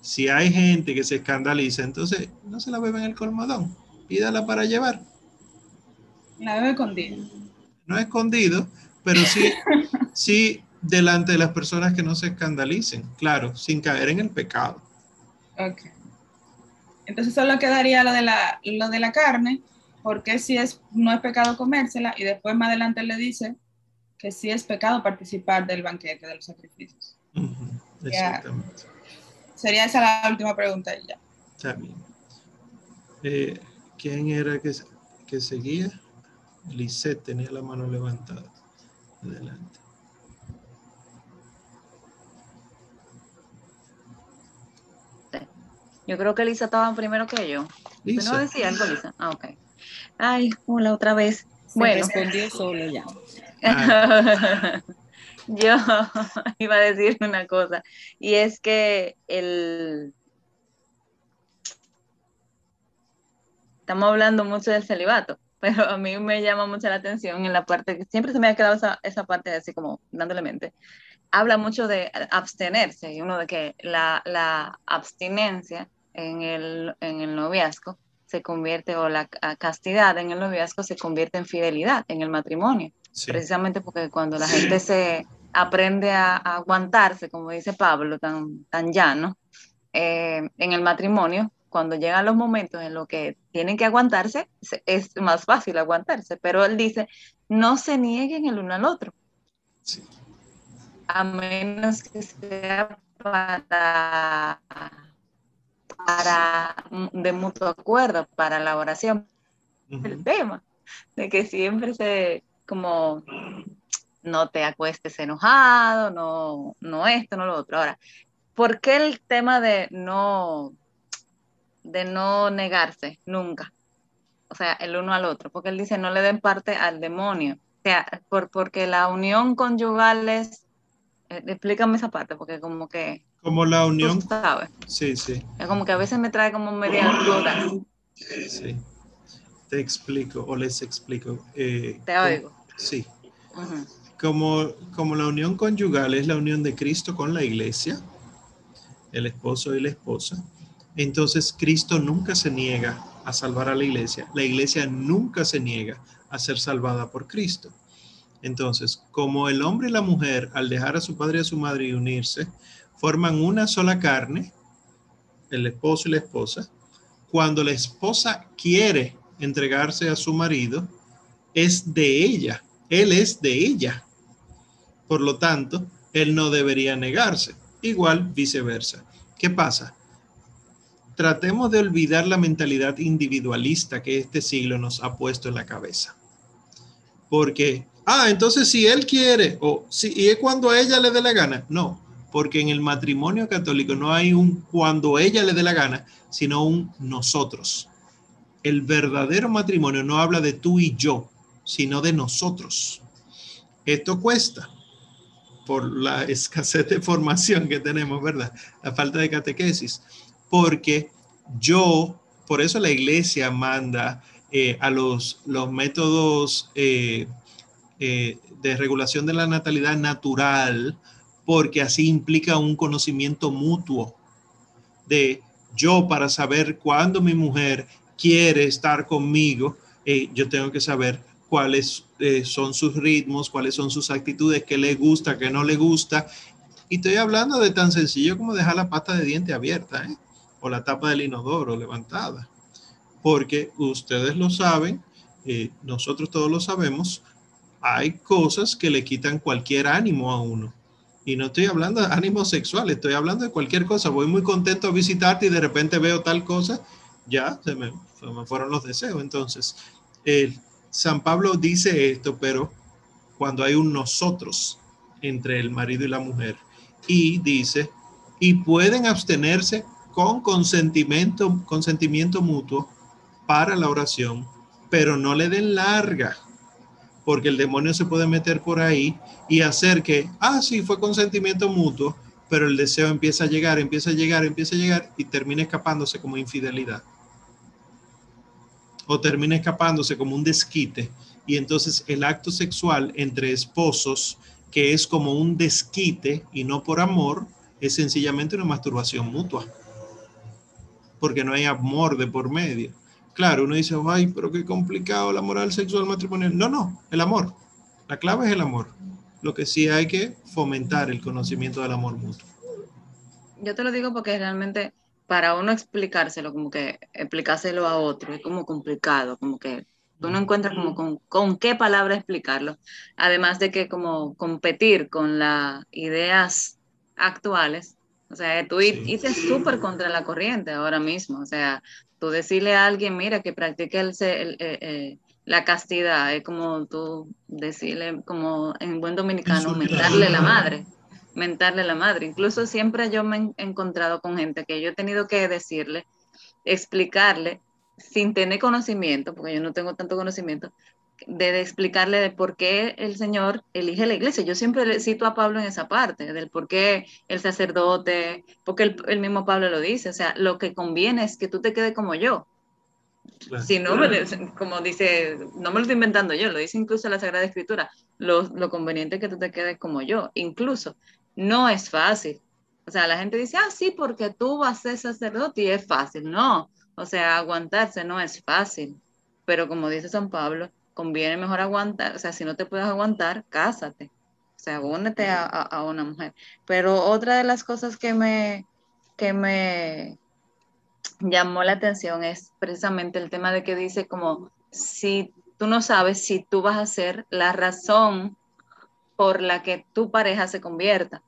si hay gente que se escandaliza, entonces no se la bebe en el colmadón, pídala para llevar. La veo escondido. No escondido, pero sí, sí delante de las personas que no se escandalicen, claro, sin caer en el pecado. Ok. Entonces solo quedaría lo de la, lo de la carne, porque si es, no es pecado comérsela, y después más adelante le dice que sí es pecado participar del banquete de los sacrificios. Exactamente. Sería esa la última pregunta ya. Está bien. Eh, ¿Quién era que, que seguía? Lisette tenía la mano levantada. Adelante. Yo creo que Lisa estaba primero que yo. Lisa. ¿No decía algo, Lisa? Ah, ok. Ay, hola otra vez. bueno. respondió solo ya. yo iba a decir una cosa, y es que el... Estamos hablando mucho del celibato, pero a mí me llama mucho la atención en la parte que siempre se me ha quedado esa, esa parte así como dándole mente. Habla mucho de abstenerse, y uno de que la, la abstinencia en el, en el noviazgo se convierte, o la castidad en el noviazgo se convierte en fidelidad en el matrimonio. Precisamente porque cuando la gente se aprende a, aguantarse, como dice Pablo, tan, tan llano, eh, en el matrimonio, cuando llegan los momentos en los que tienen que aguantarse, es más fácil aguantarse. Pero él dice, no se nieguen el uno al otro. A menos que sea para para de mutuo acuerdo para la oración el tema de que siempre se como no te acuestes enojado, no, no esto, no lo otro. Ahora, ¿por qué el tema de no, de no negarse nunca? O sea, el uno al otro, porque él dice no le den parte al demonio. O sea, por, porque la unión conyugal es, explícame esa parte, porque como que como la unión. sabes. Sí, sí. Es como que a veces me trae como media dudas. Sí. Te explico o les explico. Eh, Te oigo. Sí. como, como la unión conyugal es la unión de Cristo con la iglesia, el esposo y la esposa, entonces Cristo nunca se niega a salvar a la iglesia. La iglesia nunca se niega a ser salvada por Cristo. Entonces, como el hombre y la mujer, al dejar a su padre y a su madre y unirse, forman una sola carne, el esposo y la esposa. Cuando la esposa quiere entregarse a su marido, es de ella, él es de ella. Por lo tanto, él no debería negarse. Igual viceversa. ¿Qué pasa? Tratemos de olvidar la mentalidad individualista que este siglo nos ha puesto en la cabeza. Porque, ah, entonces si él quiere, o si y es cuando a ella le dé la gana. No, porque en el matrimonio católico no hay un cuando ella le dé la gana, sino un nosotros. El verdadero matrimonio no habla de tú y yo, sino de nosotros. Esto cuesta por la escasez de formación que tenemos, ¿verdad? La falta de catequesis. Porque yo, por eso la iglesia manda eh, a los, los métodos eh, eh, de regulación de la natalidad natural, porque así implica un conocimiento mutuo de yo para saber cuándo mi mujer quiere estar conmigo, eh, yo tengo que saber cuáles eh, son sus ritmos, cuáles son sus actitudes, qué le gusta, qué no le gusta. Y estoy hablando de tan sencillo como dejar la pata de diente abierta ¿eh? o la tapa del inodoro levantada. Porque ustedes lo saben, nosotros todos lo sabemos, hay cosas que le quitan cualquier ánimo a uno. Y no estoy hablando de ánimo sexual, estoy hablando de cualquier cosa. Voy muy contento a visitarte y de repente veo tal cosa, ya se me, fueron los deseos. Entonces, el, San Pablo dice esto, pero cuando hay un nosotros entre el marido y la mujer, y dice, y pueden abstenerse con consentimiento, consentimiento mutuo para la oración, pero no le den larga porque el demonio se puede meter por ahí y hacer que, ah, sí, fue consentimiento mutuo, pero el deseo empieza a llegar, empieza a llegar, empieza a llegar y termina escapándose como infidelidad. O termina escapándose como un desquite. Y entonces el acto sexual entre esposos, que es como un desquite y no por amor, es sencillamente una masturbación mutua. Porque no hay amor de por medio. Claro, uno dice, ay, pero qué complicado la moral sexual matrimonial. No, no, el amor. La clave es el amor. Lo que sí hay que fomentar el conocimiento del amor mutuo. Yo te lo digo porque realmente para uno explicárselo, como que explicárselo a otro, es como complicado, como que Tú no encuentras como con, con, qué palabra explicarlo. Además de que como competir con las ideas actuales, o sea, tú sí. súper contra la corriente ahora mismo. O sea, tú decirle a alguien, mira, que practique el, el, eh, eh, la castidad, es como tú decirle, como en buen dominicano, mentarle la madre mentarle la madre. Incluso siempre yo me he encontrado con gente que yo he tenido que decirle, explicarle sin tener conocimiento, porque yo no tengo tanto conocimiento, de, explicarle de por qué el Señor elige la iglesia. Yo siempre le cito a Pablo en esa parte, del por qué el sacerdote, porque el, mismo Pablo lo dice, o sea, lo que conviene es que tú te quedes como yo. Si no, como dice, no me lo estoy inventando yo, lo dice incluso la Sagrada Escritura, lo, lo conveniente es que tú te quedes como yo. Incluso, no es fácil. O sea, la gente dice, ah, sí, porque tú vas a ser sacerdote y es fácil. No, o sea, aguantarse no es fácil, pero como dice San Pablo, conviene mejor aguantar, o sea, si no te puedes aguantar, cásate, o sea, únete a, una mujer. Pero otra de las cosas que me, que me llamó la atención es precisamente el tema de que dice como, si tú no sabes si tú vas a ser la razón por la que tu pareja se convierta.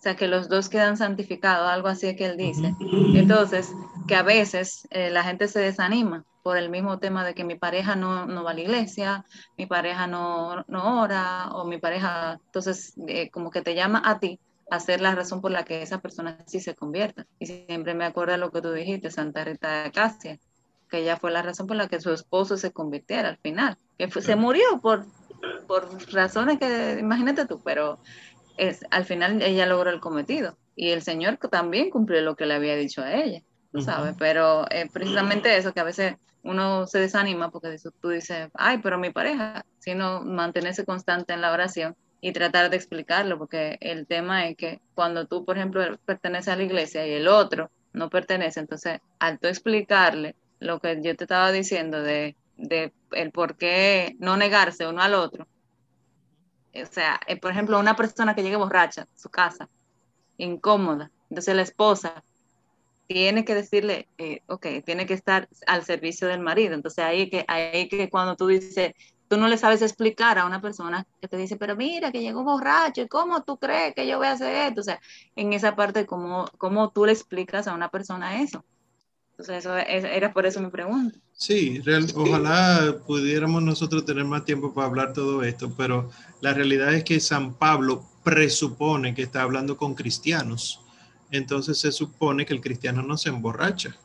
O sea, que los dos quedan santificados, algo así que él dice. Entonces, que a veces eh, la gente se desanima por el mismo tema de que mi pareja no, no va a la iglesia, mi pareja no, no ora, o mi pareja, entonces, eh, como que te llama a ti a ser la razón por la que esa persona sí se convierta. Y siempre me acuerdo lo que tú dijiste, Santa Rita de Casia, que ella fue la razón por la que su esposo se convirtiera al final, que se murió por, por razones que, imagínate tú, pero es, al final ella logró el cometido y el Señor también cumplió lo que le había dicho a ella, sabes, pero precisamente eso que a veces uno se desanima porque tú dices, ay, pero mi pareja, sino mantenerse constante en la oración y tratar de explicarlo, porque el tema es que cuando tú, por ejemplo, perteneces a la iglesia y el otro no pertenece, entonces al tú explicarle lo que yo te estaba diciendo de, de el por qué no negarse uno al otro, o sea, eh, por ejemplo, una persona que llegue borracha a su casa, incómoda, entonces la esposa tiene que decirle, eh, ok, tiene que estar al servicio del marido. Entonces ahí que, ahí que cuando tú dices, tú no le sabes explicar a una persona que te dice, pero mira, que llegó borracho, ¿y cómo tú crees que yo voy a hacer esto? O sea, en esa parte, ¿cómo, cómo tú le explicas a una persona eso? Entonces, eso era por eso mi pregunta. Sí, ojalá pudiéramos nosotros tener más tiempo para hablar todo esto, pero la realidad es que San Pablo presupone que está hablando con cristianos. Entonces se supone que el cristiano no se emborracha.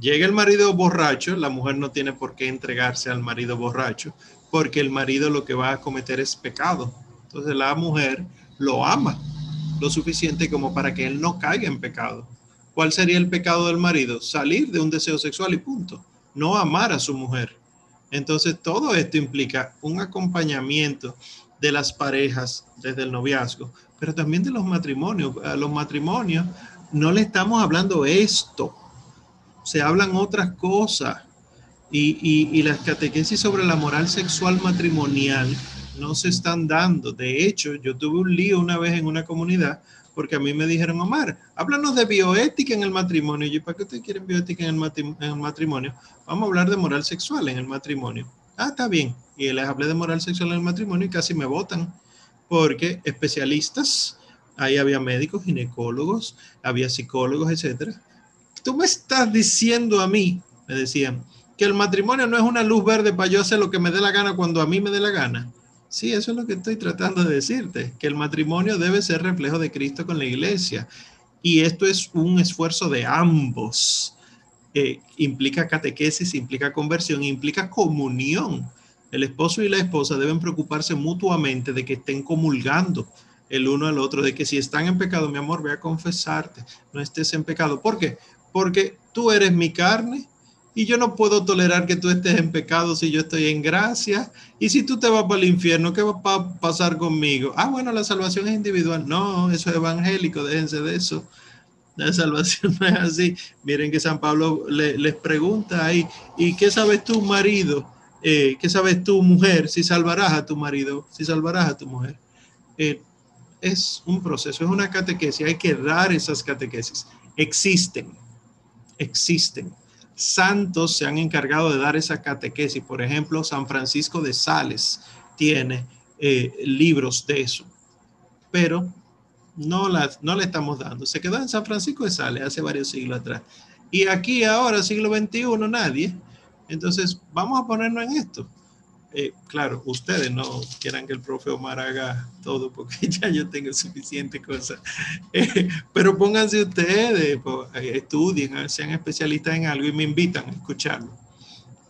Llega el marido borracho, la mujer no tiene por qué entregarse al marido borracho, porque el marido lo que va a cometer es pecado. Entonces la mujer lo ama lo suficiente como para que él no caiga en pecado. ¿Cuál sería el pecado del marido? Salir de un deseo sexual y punto. No amar a su mujer. Entonces, todo esto implica un acompañamiento de las parejas desde el noviazgo, pero también de los matrimonios. A los matrimonios no le estamos hablando esto, se hablan otras cosas. Y, y, las catequesis sobre la moral sexual matrimonial no se están dando. De hecho, yo tuve un lío una vez en una comunidad porque a mí me dijeron, Omar, háblanos de bioética en el matrimonio. Y yo, ¿para qué ustedes quieren bioética en el, matrimonio? Vamos a hablar de moral sexual en el matrimonio. Ah, está bien. Y les hablé de moral sexual en el matrimonio y casi me votan, porque especialistas, ahí había médicos, ginecólogos, había psicólogos, etcétera. Tú me estás diciendo a mí, me decían, que el matrimonio no es una luz verde para yo hacer lo que me dé la gana cuando a mí me dé la gana. Sí, eso es lo que estoy tratando de decirte, que el matrimonio debe ser reflejo de Cristo con la iglesia. Y esto es un esfuerzo de ambos. Eh, implica catequesis, implica conversión, implica comunión. El esposo y la esposa deben preocuparse mutuamente de que estén comulgando el uno al otro, de que si están en pecado, mi amor, ve a confesarte, no estés en pecado. ¿Por qué? Porque tú eres mi carne y yo no puedo tolerar que tú estés en pecado si yo estoy en gracia. Y si tú te vas para el infierno, ¿qué va a pasar conmigo? Ah, bueno, la salvación es individual. No, eso es evangélico, déjense de eso. La salvación no es así. Miren que San Pablo les pregunta ahí, ¿y qué sabes tú, marido? Eh, ¿Qué sabes tú, mujer, si salvarás a tu marido, si salvarás a tu mujer? Eh, es un proceso, es una catequesis, hay que dar esas catequesis. Existen, existen santos se han encargado de dar esa catequesis. Por ejemplo, San Francisco de Sales tiene eh, libros de eso, pero no, las, no le estamos dando. Se quedó en San Francisco de Sales hace varios siglos atrás. Y aquí ahora, siglo XXI, nadie. Entonces, vamos a ponernos en esto. Eh, claro, ustedes no quieran que el profe Omar haga todo porque ya yo tengo suficiente cosas. Eh, pero pónganse ustedes, pues, estudien, sean especialistas en algo y me invitan a escucharlo.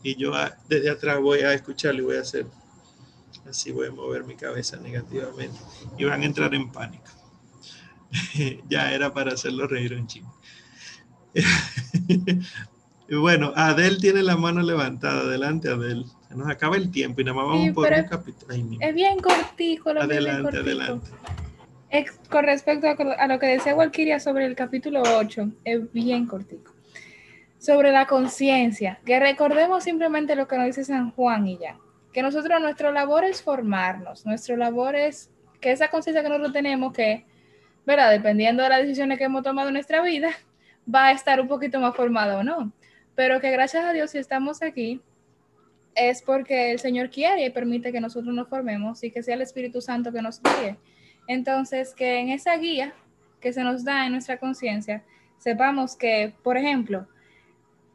Y yo ah, desde atrás voy a escucharlo y voy a hacer así, voy a mover mi cabeza negativamente y van a entrar en pánico. ya era para hacerlo reír un chingo. Bueno, Adel tiene la mano levantada. Adelante, Adel. nos acaba el tiempo y nada más vamos por un capítulo. Es bien cortico. Lo adelante, adelante. con respecto a, lo que decía Walkiria sobre el capítulo 8, es bien cortico. Sobre la conciencia, que recordemos simplemente lo que nos dice San Juan y ya. Que nosotros, nuestro labor es formarnos, nuestro labor es que esa conciencia que nosotros tenemos, que, ¿verdad? Dependiendo de las decisiones que hemos tomado en nuestra vida, va a estar un poquito más formada o no. Pero que gracias a Dios si estamos aquí es porque el Señor quiere y permite que nosotros nos formemos y que sea el Espíritu Santo que nos guíe. Entonces, que en esa guía que se nos da en nuestra conciencia, sepamos que, por ejemplo,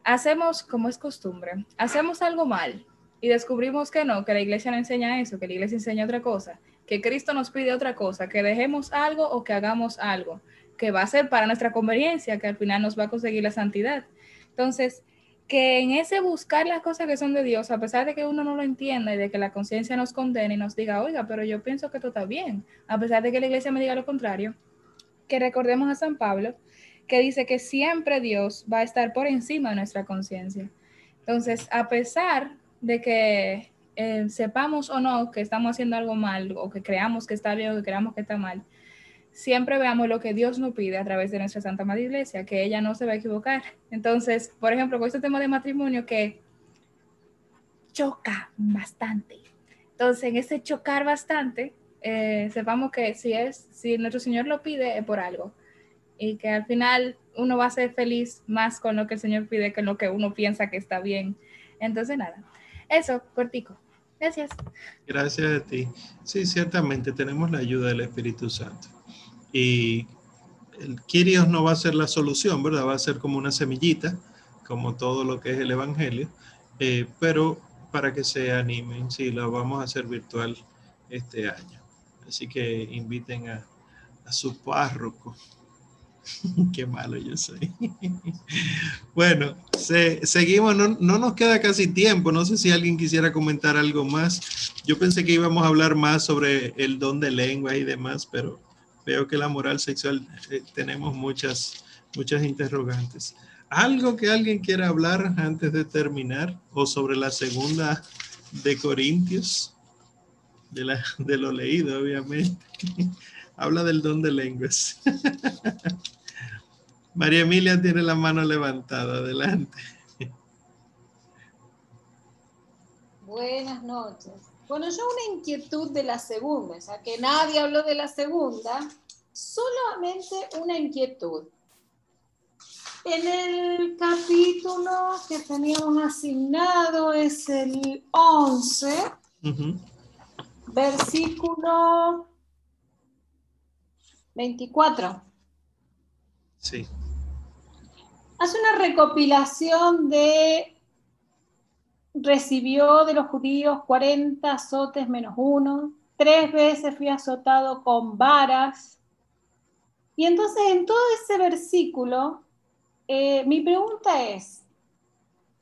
hacemos como es costumbre, hacemos algo mal y descubrimos que no, que la iglesia no enseña eso, que la iglesia enseña otra cosa, que Cristo nos pide otra cosa, que dejemos algo o que hagamos algo que va a ser para nuestra conveniencia, que al final nos va a conseguir la santidad. Entonces, que en ese buscar las cosas que son de Dios, a pesar de que uno no lo entienda y de que la conciencia nos condene y nos diga, oiga, pero yo pienso que esto está bien, a pesar de que la iglesia me diga lo contrario, que recordemos a San Pablo, que dice que siempre Dios va a estar por encima de nuestra conciencia. Entonces, a pesar de que eh, sepamos o no que estamos haciendo algo mal, o que creamos que está bien o que creamos que está mal, siempre veamos lo que Dios nos pide a través de nuestra Santa Madre Iglesia, que ella no se va a equivocar. Entonces, por ejemplo, con este tema de matrimonio que choca bastante. Entonces, en ese chocar bastante, eh, sepamos que si es, si nuestro Señor lo pide, es por algo. Y que al final uno va a ser feliz más con lo que el Señor pide que lo que uno piensa que está bien. Entonces, nada, eso, cortico. Gracias. Gracias a ti. Sí, ciertamente tenemos la ayuda del Espíritu Santo. Y el Kyrios no va a ser la solución, ¿verdad? Va a ser como una semillita, como todo lo que es el Evangelio, eh, pero para que se animen, sí, lo vamos a hacer virtual este año. Así que inviten a, su párroco. Qué malo yo soy. bueno, seguimos, no, no, nos queda casi tiempo. No sé si alguien quisiera comentar algo más. Yo pensé que íbamos a hablar más sobre el don de lengua y demás, pero veo que la moral sexual eh, tenemos muchas, muchas interrogantes. ¿Algo que alguien quiera hablar antes de terminar? ¿O sobre la segunda de Corintios? De, la, de lo leído, obviamente. Habla del don de lenguas. María Emilia tiene la mano levantada. Adelante. Buenas noches. Bueno, yo una inquietud de la segunda, ya que nadie habló de la segunda, solamente una inquietud. En el capítulo que teníamos asignado es el 11, versículo 24. Sí. Hace una recopilación de recibió de los judíos 40 azotes menos uno, tres veces fui azotado con varas. Y entonces en todo ese versículo, eh, mi pregunta es,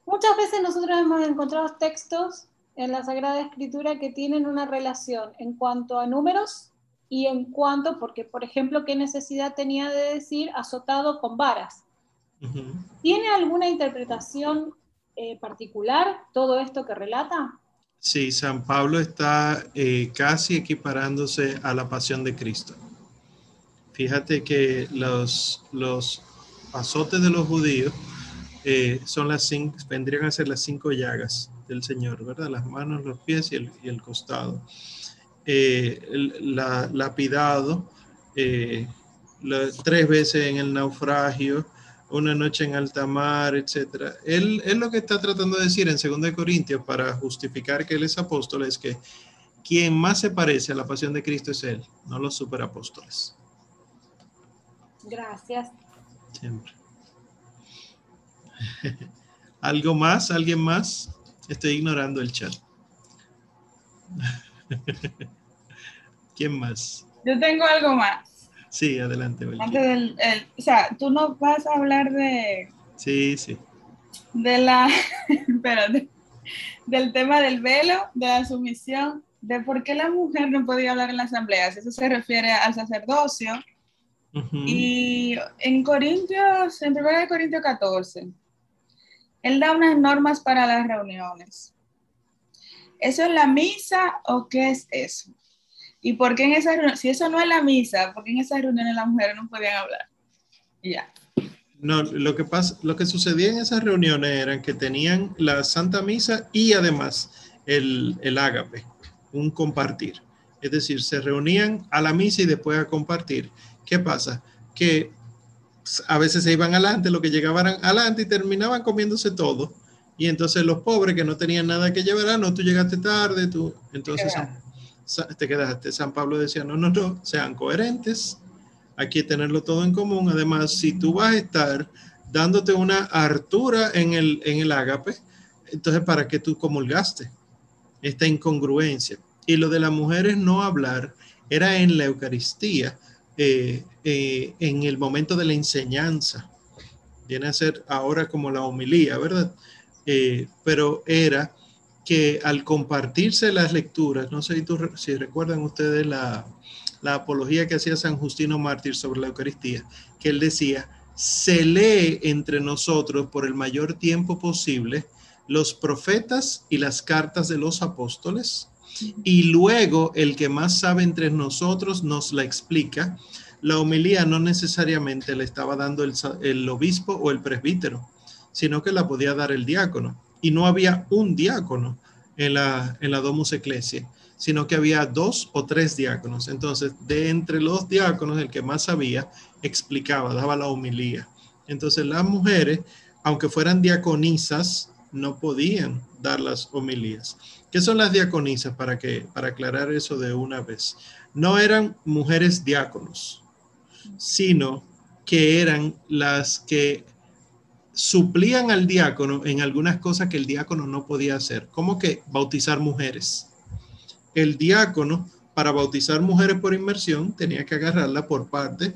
muchas veces nosotros hemos encontrado textos en la Sagrada Escritura que tienen una relación en cuanto a números y en cuanto, porque por ejemplo, qué necesidad tenía de decir azotado con varas. ¿Tiene alguna interpretación eh, particular todo esto que relata? Sí, San Pablo está eh, casi equiparándose a la pasión de Cristo. Fíjate que los, los azotes de los judíos eh, son las cinco, vendrían a ser las cinco llagas del Señor, ¿verdad? Las manos, los pies y el, costado. lapidado tres veces en el naufragio, una noche en alta mar, etc. Él, él lo que está tratando de decir en 2 Corintios para justificar que él es apóstol es que quien más se parece a la pasión de Cristo es él, no los superapóstoles. Gracias. Siempre. ¿Algo más? ¿Alguien más? Estoy ignorando el chat. ¿Quién más? Yo tengo algo más. Sí, adelante. Antes del, o sea, tú no vas a hablar de... Sí, sí. De la... espérate. Del tema del velo, de la sumisión, de por qué la mujer no podía hablar en la asamblea. Eso se refiere al sacerdocio. Y en Corintios, en 1 Corintios 14, él da unas normas para las reuniones. ¿Eso es la misa o qué es eso? ¿Y por qué en esa si eso no es la misa, por qué en esas reuniones las mujeres no podían hablar? ya. No, lo que pasa, lo que sucedía en esas reuniones era que tenían la Santa Misa y además el, el ágape, un compartir. Es decir, se reunían a la misa y después a compartir. ¿Qué pasa? Que a veces se iban adelante, lo que llegaban adelante y terminaban comiéndose todo. Y entonces los pobres que no tenían nada que llevar, ah, no, tú llegaste tarde, tú, entonces te quedaste. San Pablo decía, no, no, no, sean coherentes, hay que tenerlo todo en común. Además, si tú vas a estar dándote una hartura en el, en el ágape, entonces, ¿para qué tú comulgaste? Esta incongruencia. Y lo de las mujeres no hablar era en la Eucaristía, eh, eh, en el momento de la enseñanza. Viene a ser ahora como la homilía, ¿verdad? Eh, pero era que al compartirse las lecturas, no sé si, recuerdan ustedes la, la apología que hacía San Justino Mártir sobre la Eucaristía, que él decía, se lee entre nosotros por el mayor tiempo posible los profetas y las cartas de los apóstoles, y luego el que más sabe entre nosotros nos la explica. La homilía no necesariamente le estaba dando el, obispo o el presbítero, sino que la podía dar el diácono. Y no había un diácono en la, en la Domus Ecclesia, sino que había dos o tres diáconos. Entonces, de entre los diáconos, el que más sabía, explicaba, daba la homilía. Entonces, las mujeres, aunque fueran diaconisas, no podían dar las homilías. ¿Qué son las diaconisas? Para, que, para aclarar eso de una vez. No eran mujeres diáconos, sino que eran las que suplían al diácono en algunas cosas que el diácono no podía hacer, como que bautizar mujeres. El diácono, para bautizar mujeres por inmersión, tenía que agarrarla por partes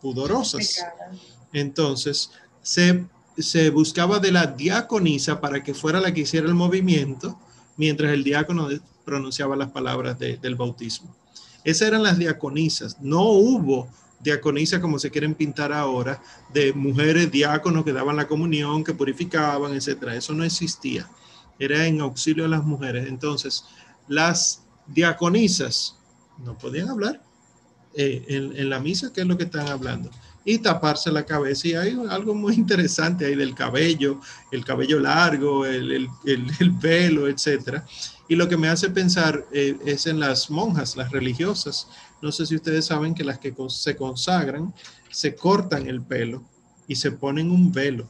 pudorosas. Entonces, se, se buscaba de la diaconisa para que fuera la que hiciera el movimiento mientras el diácono pronunciaba las palabras del bautismo. Esas eran las diaconisas. No hubo diaconisas como se quieren pintar ahora, de mujeres diáconos que daban la comunión, que purificaban, etc. Eso no existía. Era en auxilio a las mujeres. Entonces, las diaconisas no podían hablar eh, en, la misa, que es lo que están hablando y taparse la cabeza. Y hay algo muy interesante ahí del cabello, el cabello largo, el, pelo, etc. Y lo que me hace pensar eh, es en las monjas, las religiosas. No sé si ustedes saben que las que se consagran se cortan el pelo y se ponen un velo,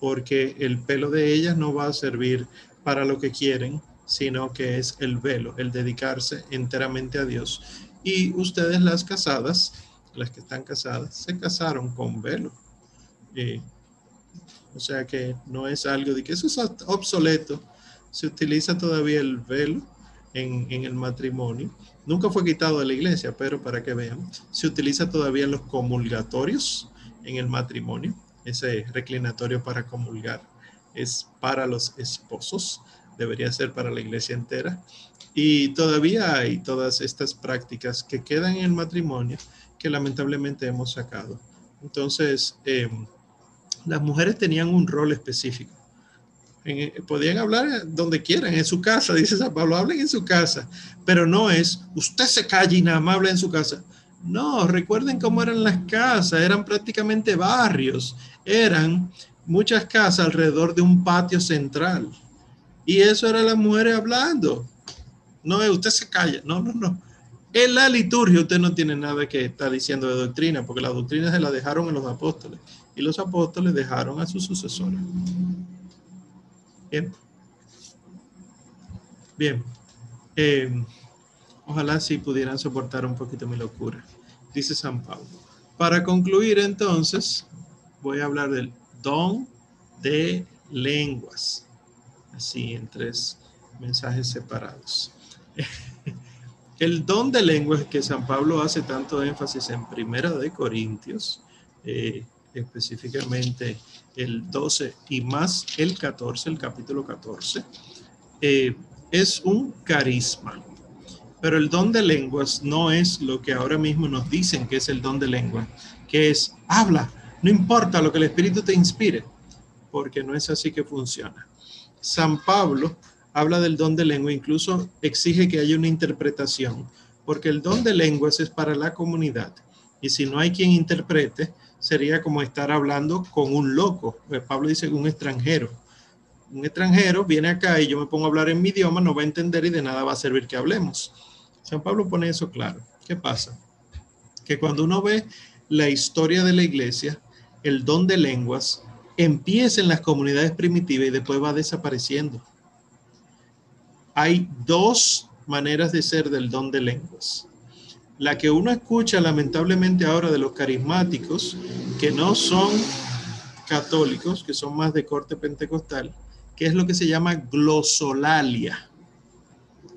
porque el pelo de ellas no va a servir para lo que quieren, sino que es el velo, el dedicarse enteramente a Dios. Y ustedes las casadas, las que están casadas, se casaron con velo. Eh, o sea que no es algo de que eso es obsoleto. Se utiliza todavía el velo en, en, el matrimonio. Nunca fue quitado de la iglesia, pero para que vean, se utiliza todavía en los comulgatorios en el matrimonio. Ese reclinatorio para comulgar es para los esposos, debería ser para la iglesia entera. Y todavía hay todas estas prácticas que quedan en el matrimonio que lamentablemente hemos sacado. Entonces, em, las mujeres tenían un rol específico. podían hablar donde quieran, en su casa, dice San Pablo, hablen en su casa, pero no es, usted se calla y nada más habla en su casa. No, recuerden cómo eran las casas, eran prácticamente barrios, eran muchas casas alrededor de un patio central. Y eso era las mujeres hablando. No es, usted se calla, no, no, no. En la liturgia usted no tiene nada que estar diciendo de doctrina, porque la doctrina se la dejaron en los apóstoles. y los apóstoles dejaron a sus sucesores. Bien. Bien. Eh, ojalá si pudieran soportar un poquito mi locura, dice San Pablo. Para concluir entonces, voy a hablar del don de lenguas, así en tres mensajes separados. El don de lenguas que San Pablo hace tanto énfasis en Primera de Corintios, eh, específicamente el 12 y más el 14, el capítulo 14, eh, es un carisma. Pero el don de lenguas no es lo que ahora mismo nos dicen que es el don de lengua, que es habla, no importa lo que el Espíritu te inspire, porque no es así que funciona. San Pablo habla del don de lengua, incluso exige que haya una interpretación, porque el don de lenguas es para la comunidad. Y si no hay quien interprete, sería como estar hablando con un loco. Pues Pablo dice un extranjero. Un extranjero viene acá y yo me pongo a hablar en mi idioma, no va a entender y de nada va a servir que hablemos. San Pablo pone eso claro. ¿Qué pasa? Que cuando uno ve la historia de la iglesia, el don de lenguas empieza en las comunidades primitivas y después va desapareciendo. Hay dos maneras de ser del don de lenguas. La que uno escucha lamentablemente ahora de los carismáticos, que no son católicos, que son más de corte pentecostal, que es lo que se llama glosolalia,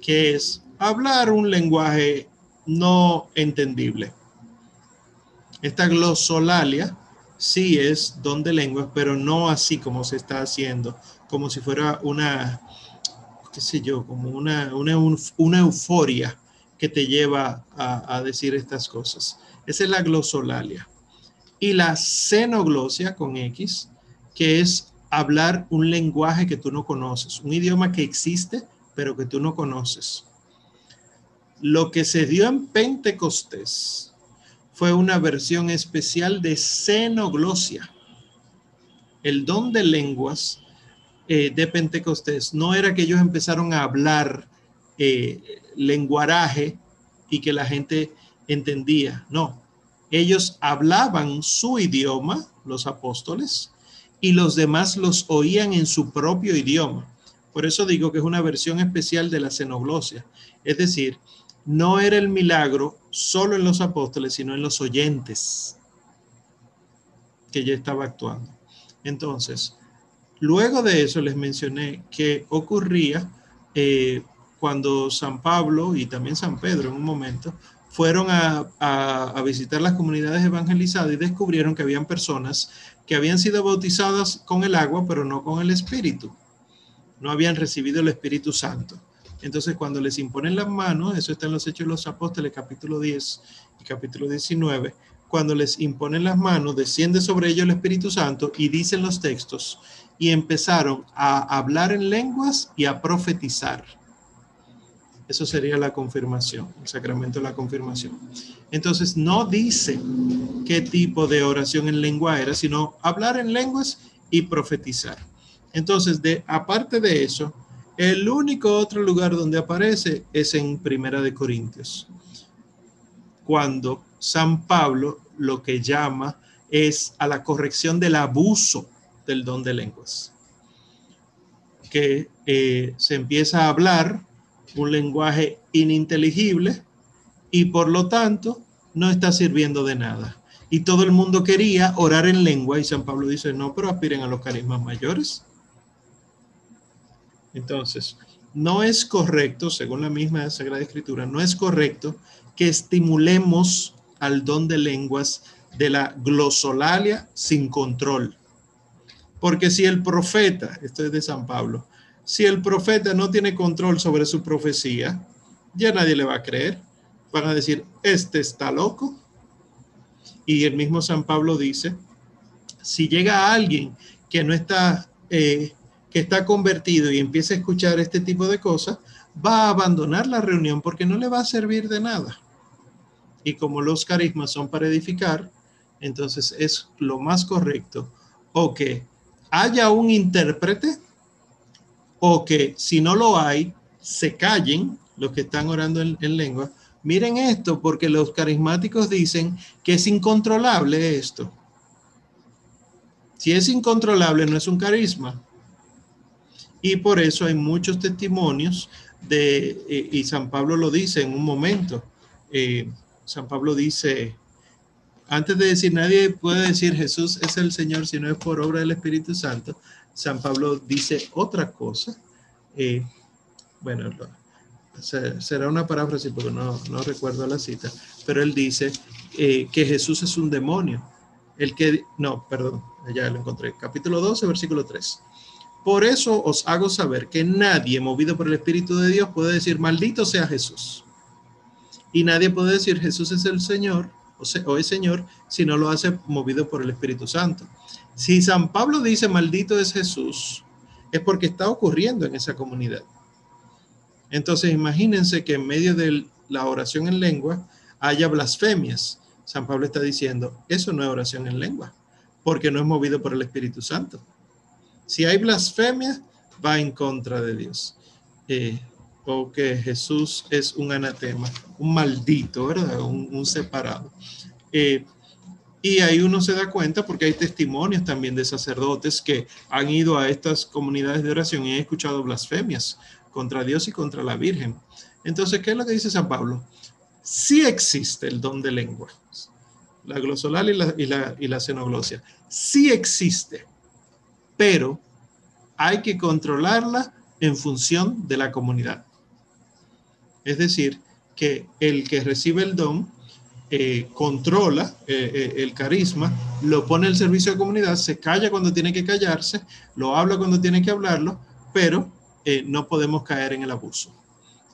que es hablar un lenguaje no entendible. Esta glosolalia sí es don de lenguas, pero no así como se está haciendo, como si fuera una, qué sé yo, como una, una, una euforia que te lleva a, a, decir estas cosas. Esa es la glosolalia. Y la xenoglosia con X, que es hablar un lenguaje que tú no conoces, un idioma que existe, pero que tú no conoces. Lo que se dio en Pentecostés fue una versión especial de xenoglosia. El don de lenguas eh, de Pentecostés no era que ellos empezaron a hablar eh, lenguaraje y que la gente entendía, no. Ellos hablaban su idioma, los apóstoles, y los demás los oían en su propio idioma. Por eso digo que es una versión especial de la xenoglosia. Es decir, no era el milagro solo en los apóstoles, sino en los oyentes que ya estaba actuando. Entonces, luego de eso les mencioné que ocurría eh, cuando San Pablo y también San Pedro en un momento fueron a, visitar las comunidades evangelizadas y descubrieron que habían personas que habían sido bautizadas con el agua, pero no con el Espíritu. No habían recibido el Espíritu Santo. Entonces, cuando les imponen las manos, eso está en los Hechos de los Apóstoles, capítulo 10 y capítulo 19, cuando les imponen las manos, desciende sobre ellos el Espíritu Santo y dicen los textos, y empezaron a hablar en lenguas y a profetizar. Eso sería la confirmación, el sacramento de la confirmación. Entonces, no dice qué tipo de oración en lengua era, sino hablar en lenguas y profetizar. Entonces, de, aparte de eso, el único otro lugar donde aparece es en Primera de Corintios, cuando San Pablo lo que llama es a la corrección del abuso del don de lenguas, que eh, se empieza a hablar un lenguaje ininteligible y por lo tanto no está sirviendo de nada. Y todo el mundo quería orar en lengua y San Pablo dice, no, pero aspiren a los carismas mayores. Entonces, no es correcto, según la misma Sagrada Escritura, no es correcto que estimulemos al don de lenguas de la glosolalia sin control. Porque si el profeta, esto es de San Pablo, si el profeta no tiene control sobre su profecía, ya nadie le va a creer. Van a decir, este está loco. Y el mismo San Pablo dice, si llega alguien que no está eh, que está convertido y empieza a escuchar este tipo de cosas, va a abandonar la reunión porque no le va a servir de nada. Y como los carismas son para edificar, entonces es lo más correcto o que haya un intérprete o que si no lo hay, se callen los que están orando en, en lengua. Miren esto, porque los carismáticos dicen que es incontrolable esto. Si es incontrolable, no es un carisma. Y por eso hay muchos testimonios de, eh, y San Pablo lo dice en un momento. Eh, San Pablo dice, antes de decir, nadie puede decir Jesús es el Señor si no es por obra del Espíritu Santo. San Pablo dice otra cosa. Eh, bueno, será una paráfrasis porque no, recuerdo la cita, pero él dice que Jesús es un demonio. El que, no, perdón, ya lo encontré. Capítulo 12, versículo 3. Por eso os hago saber que nadie movido por el Espíritu de Dios puede decir, maldito sea Jesús. Y nadie puede decir, Jesús es el Señor o, Señor si no lo hace movido por el Espíritu Santo. Si San Pablo dice, maldito es Jesús, es porque está ocurriendo en esa comunidad. Entonces imagínense que en medio de la oración en lengua haya blasfemias. San Pablo está diciendo, eso no es oración en lengua, porque no es movido por el Espíritu Santo. Si hay blasfemia, va en contra de Dios. Eh, o que Jesús es un anatema, un maldito, ¿verdad? Un, separado. Eh, y ahí uno se da cuenta porque hay testimonios también de sacerdotes que han ido a estas comunidades de oración y han escuchado blasfemias contra Dios y contra la Virgen. Entonces, ¿qué es lo que dice San Pablo? Sí existe el don de lengua, la glosolal y la, y la, y la xenoglosia. Sí existe pero hay que controlarla en función de la comunidad. Es decir, que el que recibe el don eh, controla eh, eh, el carisma, lo pone al servicio de comunidad, se calla cuando tiene que callarse, lo habla cuando tiene que hablarlo, pero no podemos caer en el abuso.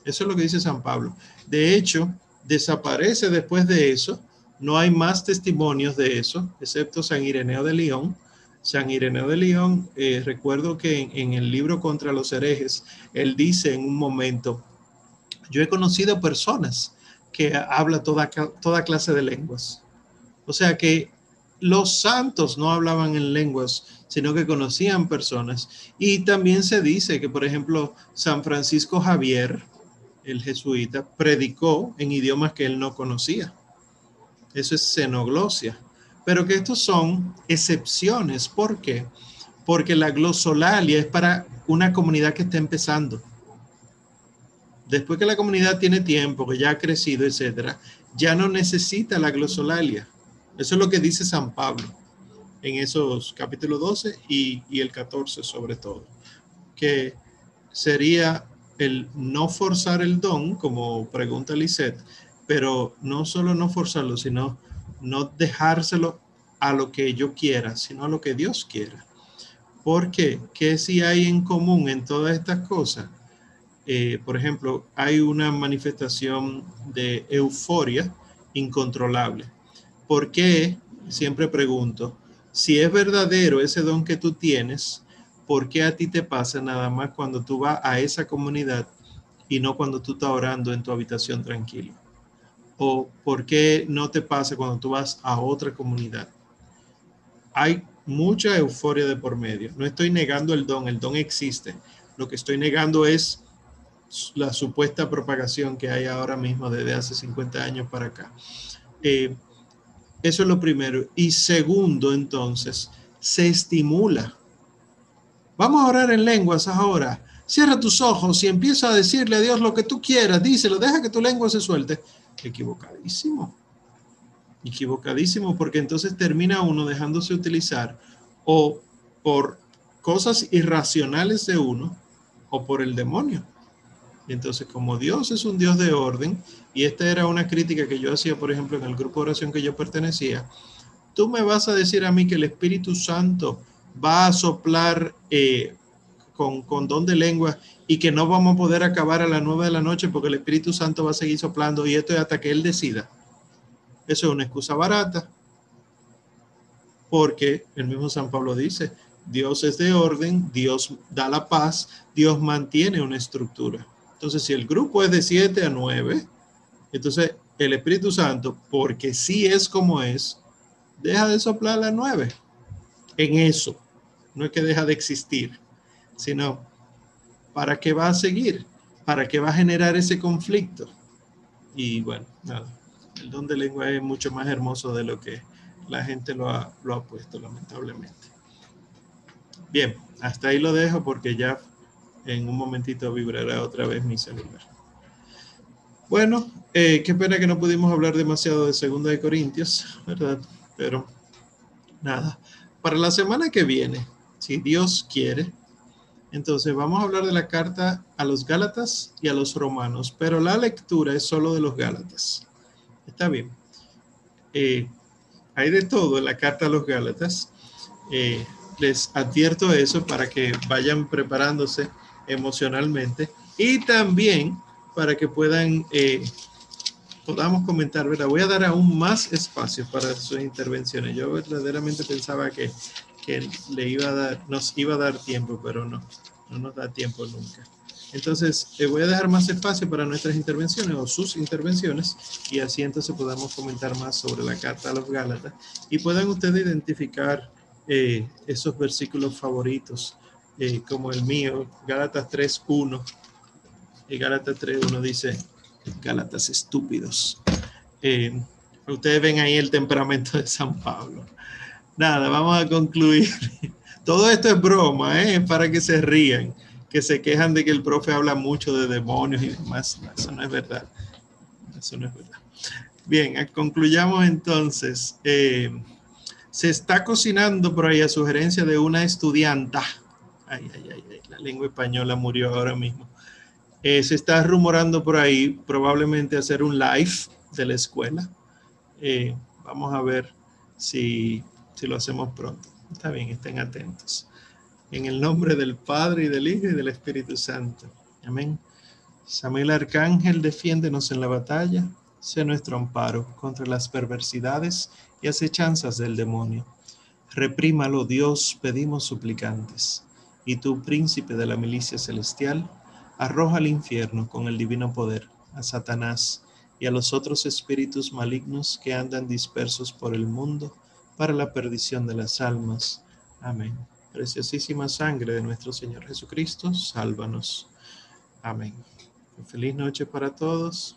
Eso es lo que dice San Pablo. De hecho, desaparece después de eso, no hay más testimonios de eso, excepto San Ireneo de León, San Ireneo de León, recuerdo que en, el libro contra los herejes, él dice en un momento, yo he conocido personas que hablan toda, toda clase de lenguas. O sea que los santos no hablaban en lenguas, sino que conocían personas. Y también se dice que, por ejemplo, San Francisco Javier, el jesuita, predicó en idiomas que él no conocía. Eso es xenoglosia pero que estos son excepciones. ¿Por qué? Porque la glosolalia es para una comunidad que está empezando. Después que la comunidad tiene tiempo, que ya ha crecido, etcétera, ya no necesita la glosolalia. Eso es lo que dice San Pablo en esos capítulos 12 y, el 14 sobre todo, que sería el no forzar el don, como pregunta Lisette, pero no solo no forzarlo, sino no dejárselo a lo que yo quiera, sino a lo que Dios quiera. Porque, ¿qué si hay en común en todas estas cosas? Eh, por ejemplo, hay una manifestación de euforia incontrolable. ¿Por qué? Siempre pregunto, si es verdadero ese don que tú tienes, ¿por qué a ti te pasa nada más cuando tú vas a esa comunidad y no cuando tú estás orando en tu habitación tranquilo? o por qué no te pasa cuando tú vas a otra comunidad. Hay mucha euforia de por medio. No estoy negando el don, el don existe. Lo que estoy negando es la supuesta propagación que hay ahora mismo desde hace 50 años para acá. Eh, eso es lo primero. Y segundo, entonces, se estimula. Vamos a orar en lenguas ahora. Cierra tus ojos y empieza a decirle a Dios lo que tú quieras. Díselo, deja que tu lengua se suelte equivocadísimo. Equivocadísimo, porque entonces termina uno dejándose utilizar o por cosas irracionales de uno o por el demonio. Entonces, como Dios es un Dios de orden, y esta era una crítica que yo hacía, por ejemplo, en el grupo de oración que yo pertenecía, tú me vas a decir a mí que el Espíritu Santo va a soplar eh, con, don de lengua y que no vamos a poder acabar a las nueve de la noche porque el Espíritu Santo va a seguir soplando y esto es hasta que Él decida. Eso es una excusa barata, porque el mismo San Pablo dice, Dios es de orden, Dios da la paz, Dios mantiene una estructura. Entonces, si el grupo es de siete a nueve, entonces el Espíritu Santo, porque sí es como es, deja de soplar las nueve. En eso, no es que deja de existir, sino ¿para qué va a seguir? ¿Para qué va a generar ese conflicto? Y bueno, nada, el don de lengua es mucho más hermoso de lo que la gente lo ha puesto, lamentablemente. Bien, hasta ahí lo dejo porque ya en un momentito vibrará otra vez mi celular. Bueno, eh, qué pena que no pudimos hablar demasiado de Segunda de Corintios, ¿verdad? Pero nada, para la semana que viene, si Dios quiere, entonces vamos a hablar de la carta a los Gálatas y a los romanos, pero la lectura es solo de los Gálatas. Está bien. Eh, hay de todo en la carta a los Gálatas. Eh, les advierto eso para que vayan preparándose emocionalmente y también para que puedan, eh, podamos comentar, ¿verdad? Voy a dar aún más espacio para sus intervenciones. Yo verdaderamente pensaba que, que le iba a dar, nos iba a dar tiempo, pero no, no nos da tiempo nunca. Entonces, eh, voy a dejar más espacio para nuestras intervenciones o sus intervenciones y así entonces podamos comentar más sobre la carta a los Gálatas y puedan ustedes identificar eh, esos versículos favoritos eh, como el mío, Gálatas 3.1. Y Gálatas 3.1 dice, Gálatas estúpidos. ustedes ven ahí el temperamento de San Pablo. Nada, vamos a concluir. Todo esto es broma, ¿eh? para que se rían que se quejan de que el profe habla mucho de demonios y demás. eso no es verdad. Eso no es verdad. Bien, eh, concluyamos entonces. Eh, se está cocinando por ahí a sugerencia de una estudianta. Ay, ay, ay, la lengua española murió ahora mismo. Eh, se está rumorando por ahí probablemente hacer un live de la escuela. vamos a ver si, si lo hacemos pronto. Está bien, estén atentos. En el nombre del Padre y del Hijo y del Espíritu Santo. Amén. Samuel Arcángel, defiéndenos en la batalla. Sé nuestro amparo contra las perversidades y acechanzas del demonio. Reprímalo, Dios, pedimos suplicantes. Y tú, príncipe de la milicia celestial, arroja al infierno con el divino poder a Satanás y a los otros espíritus malignos que andan dispersos por el mundo para la perdición de las almas. Amén. Preciosísima sangre de nuestro Señor Jesucristo, sálvanos. Amén. Feliz noche para todos.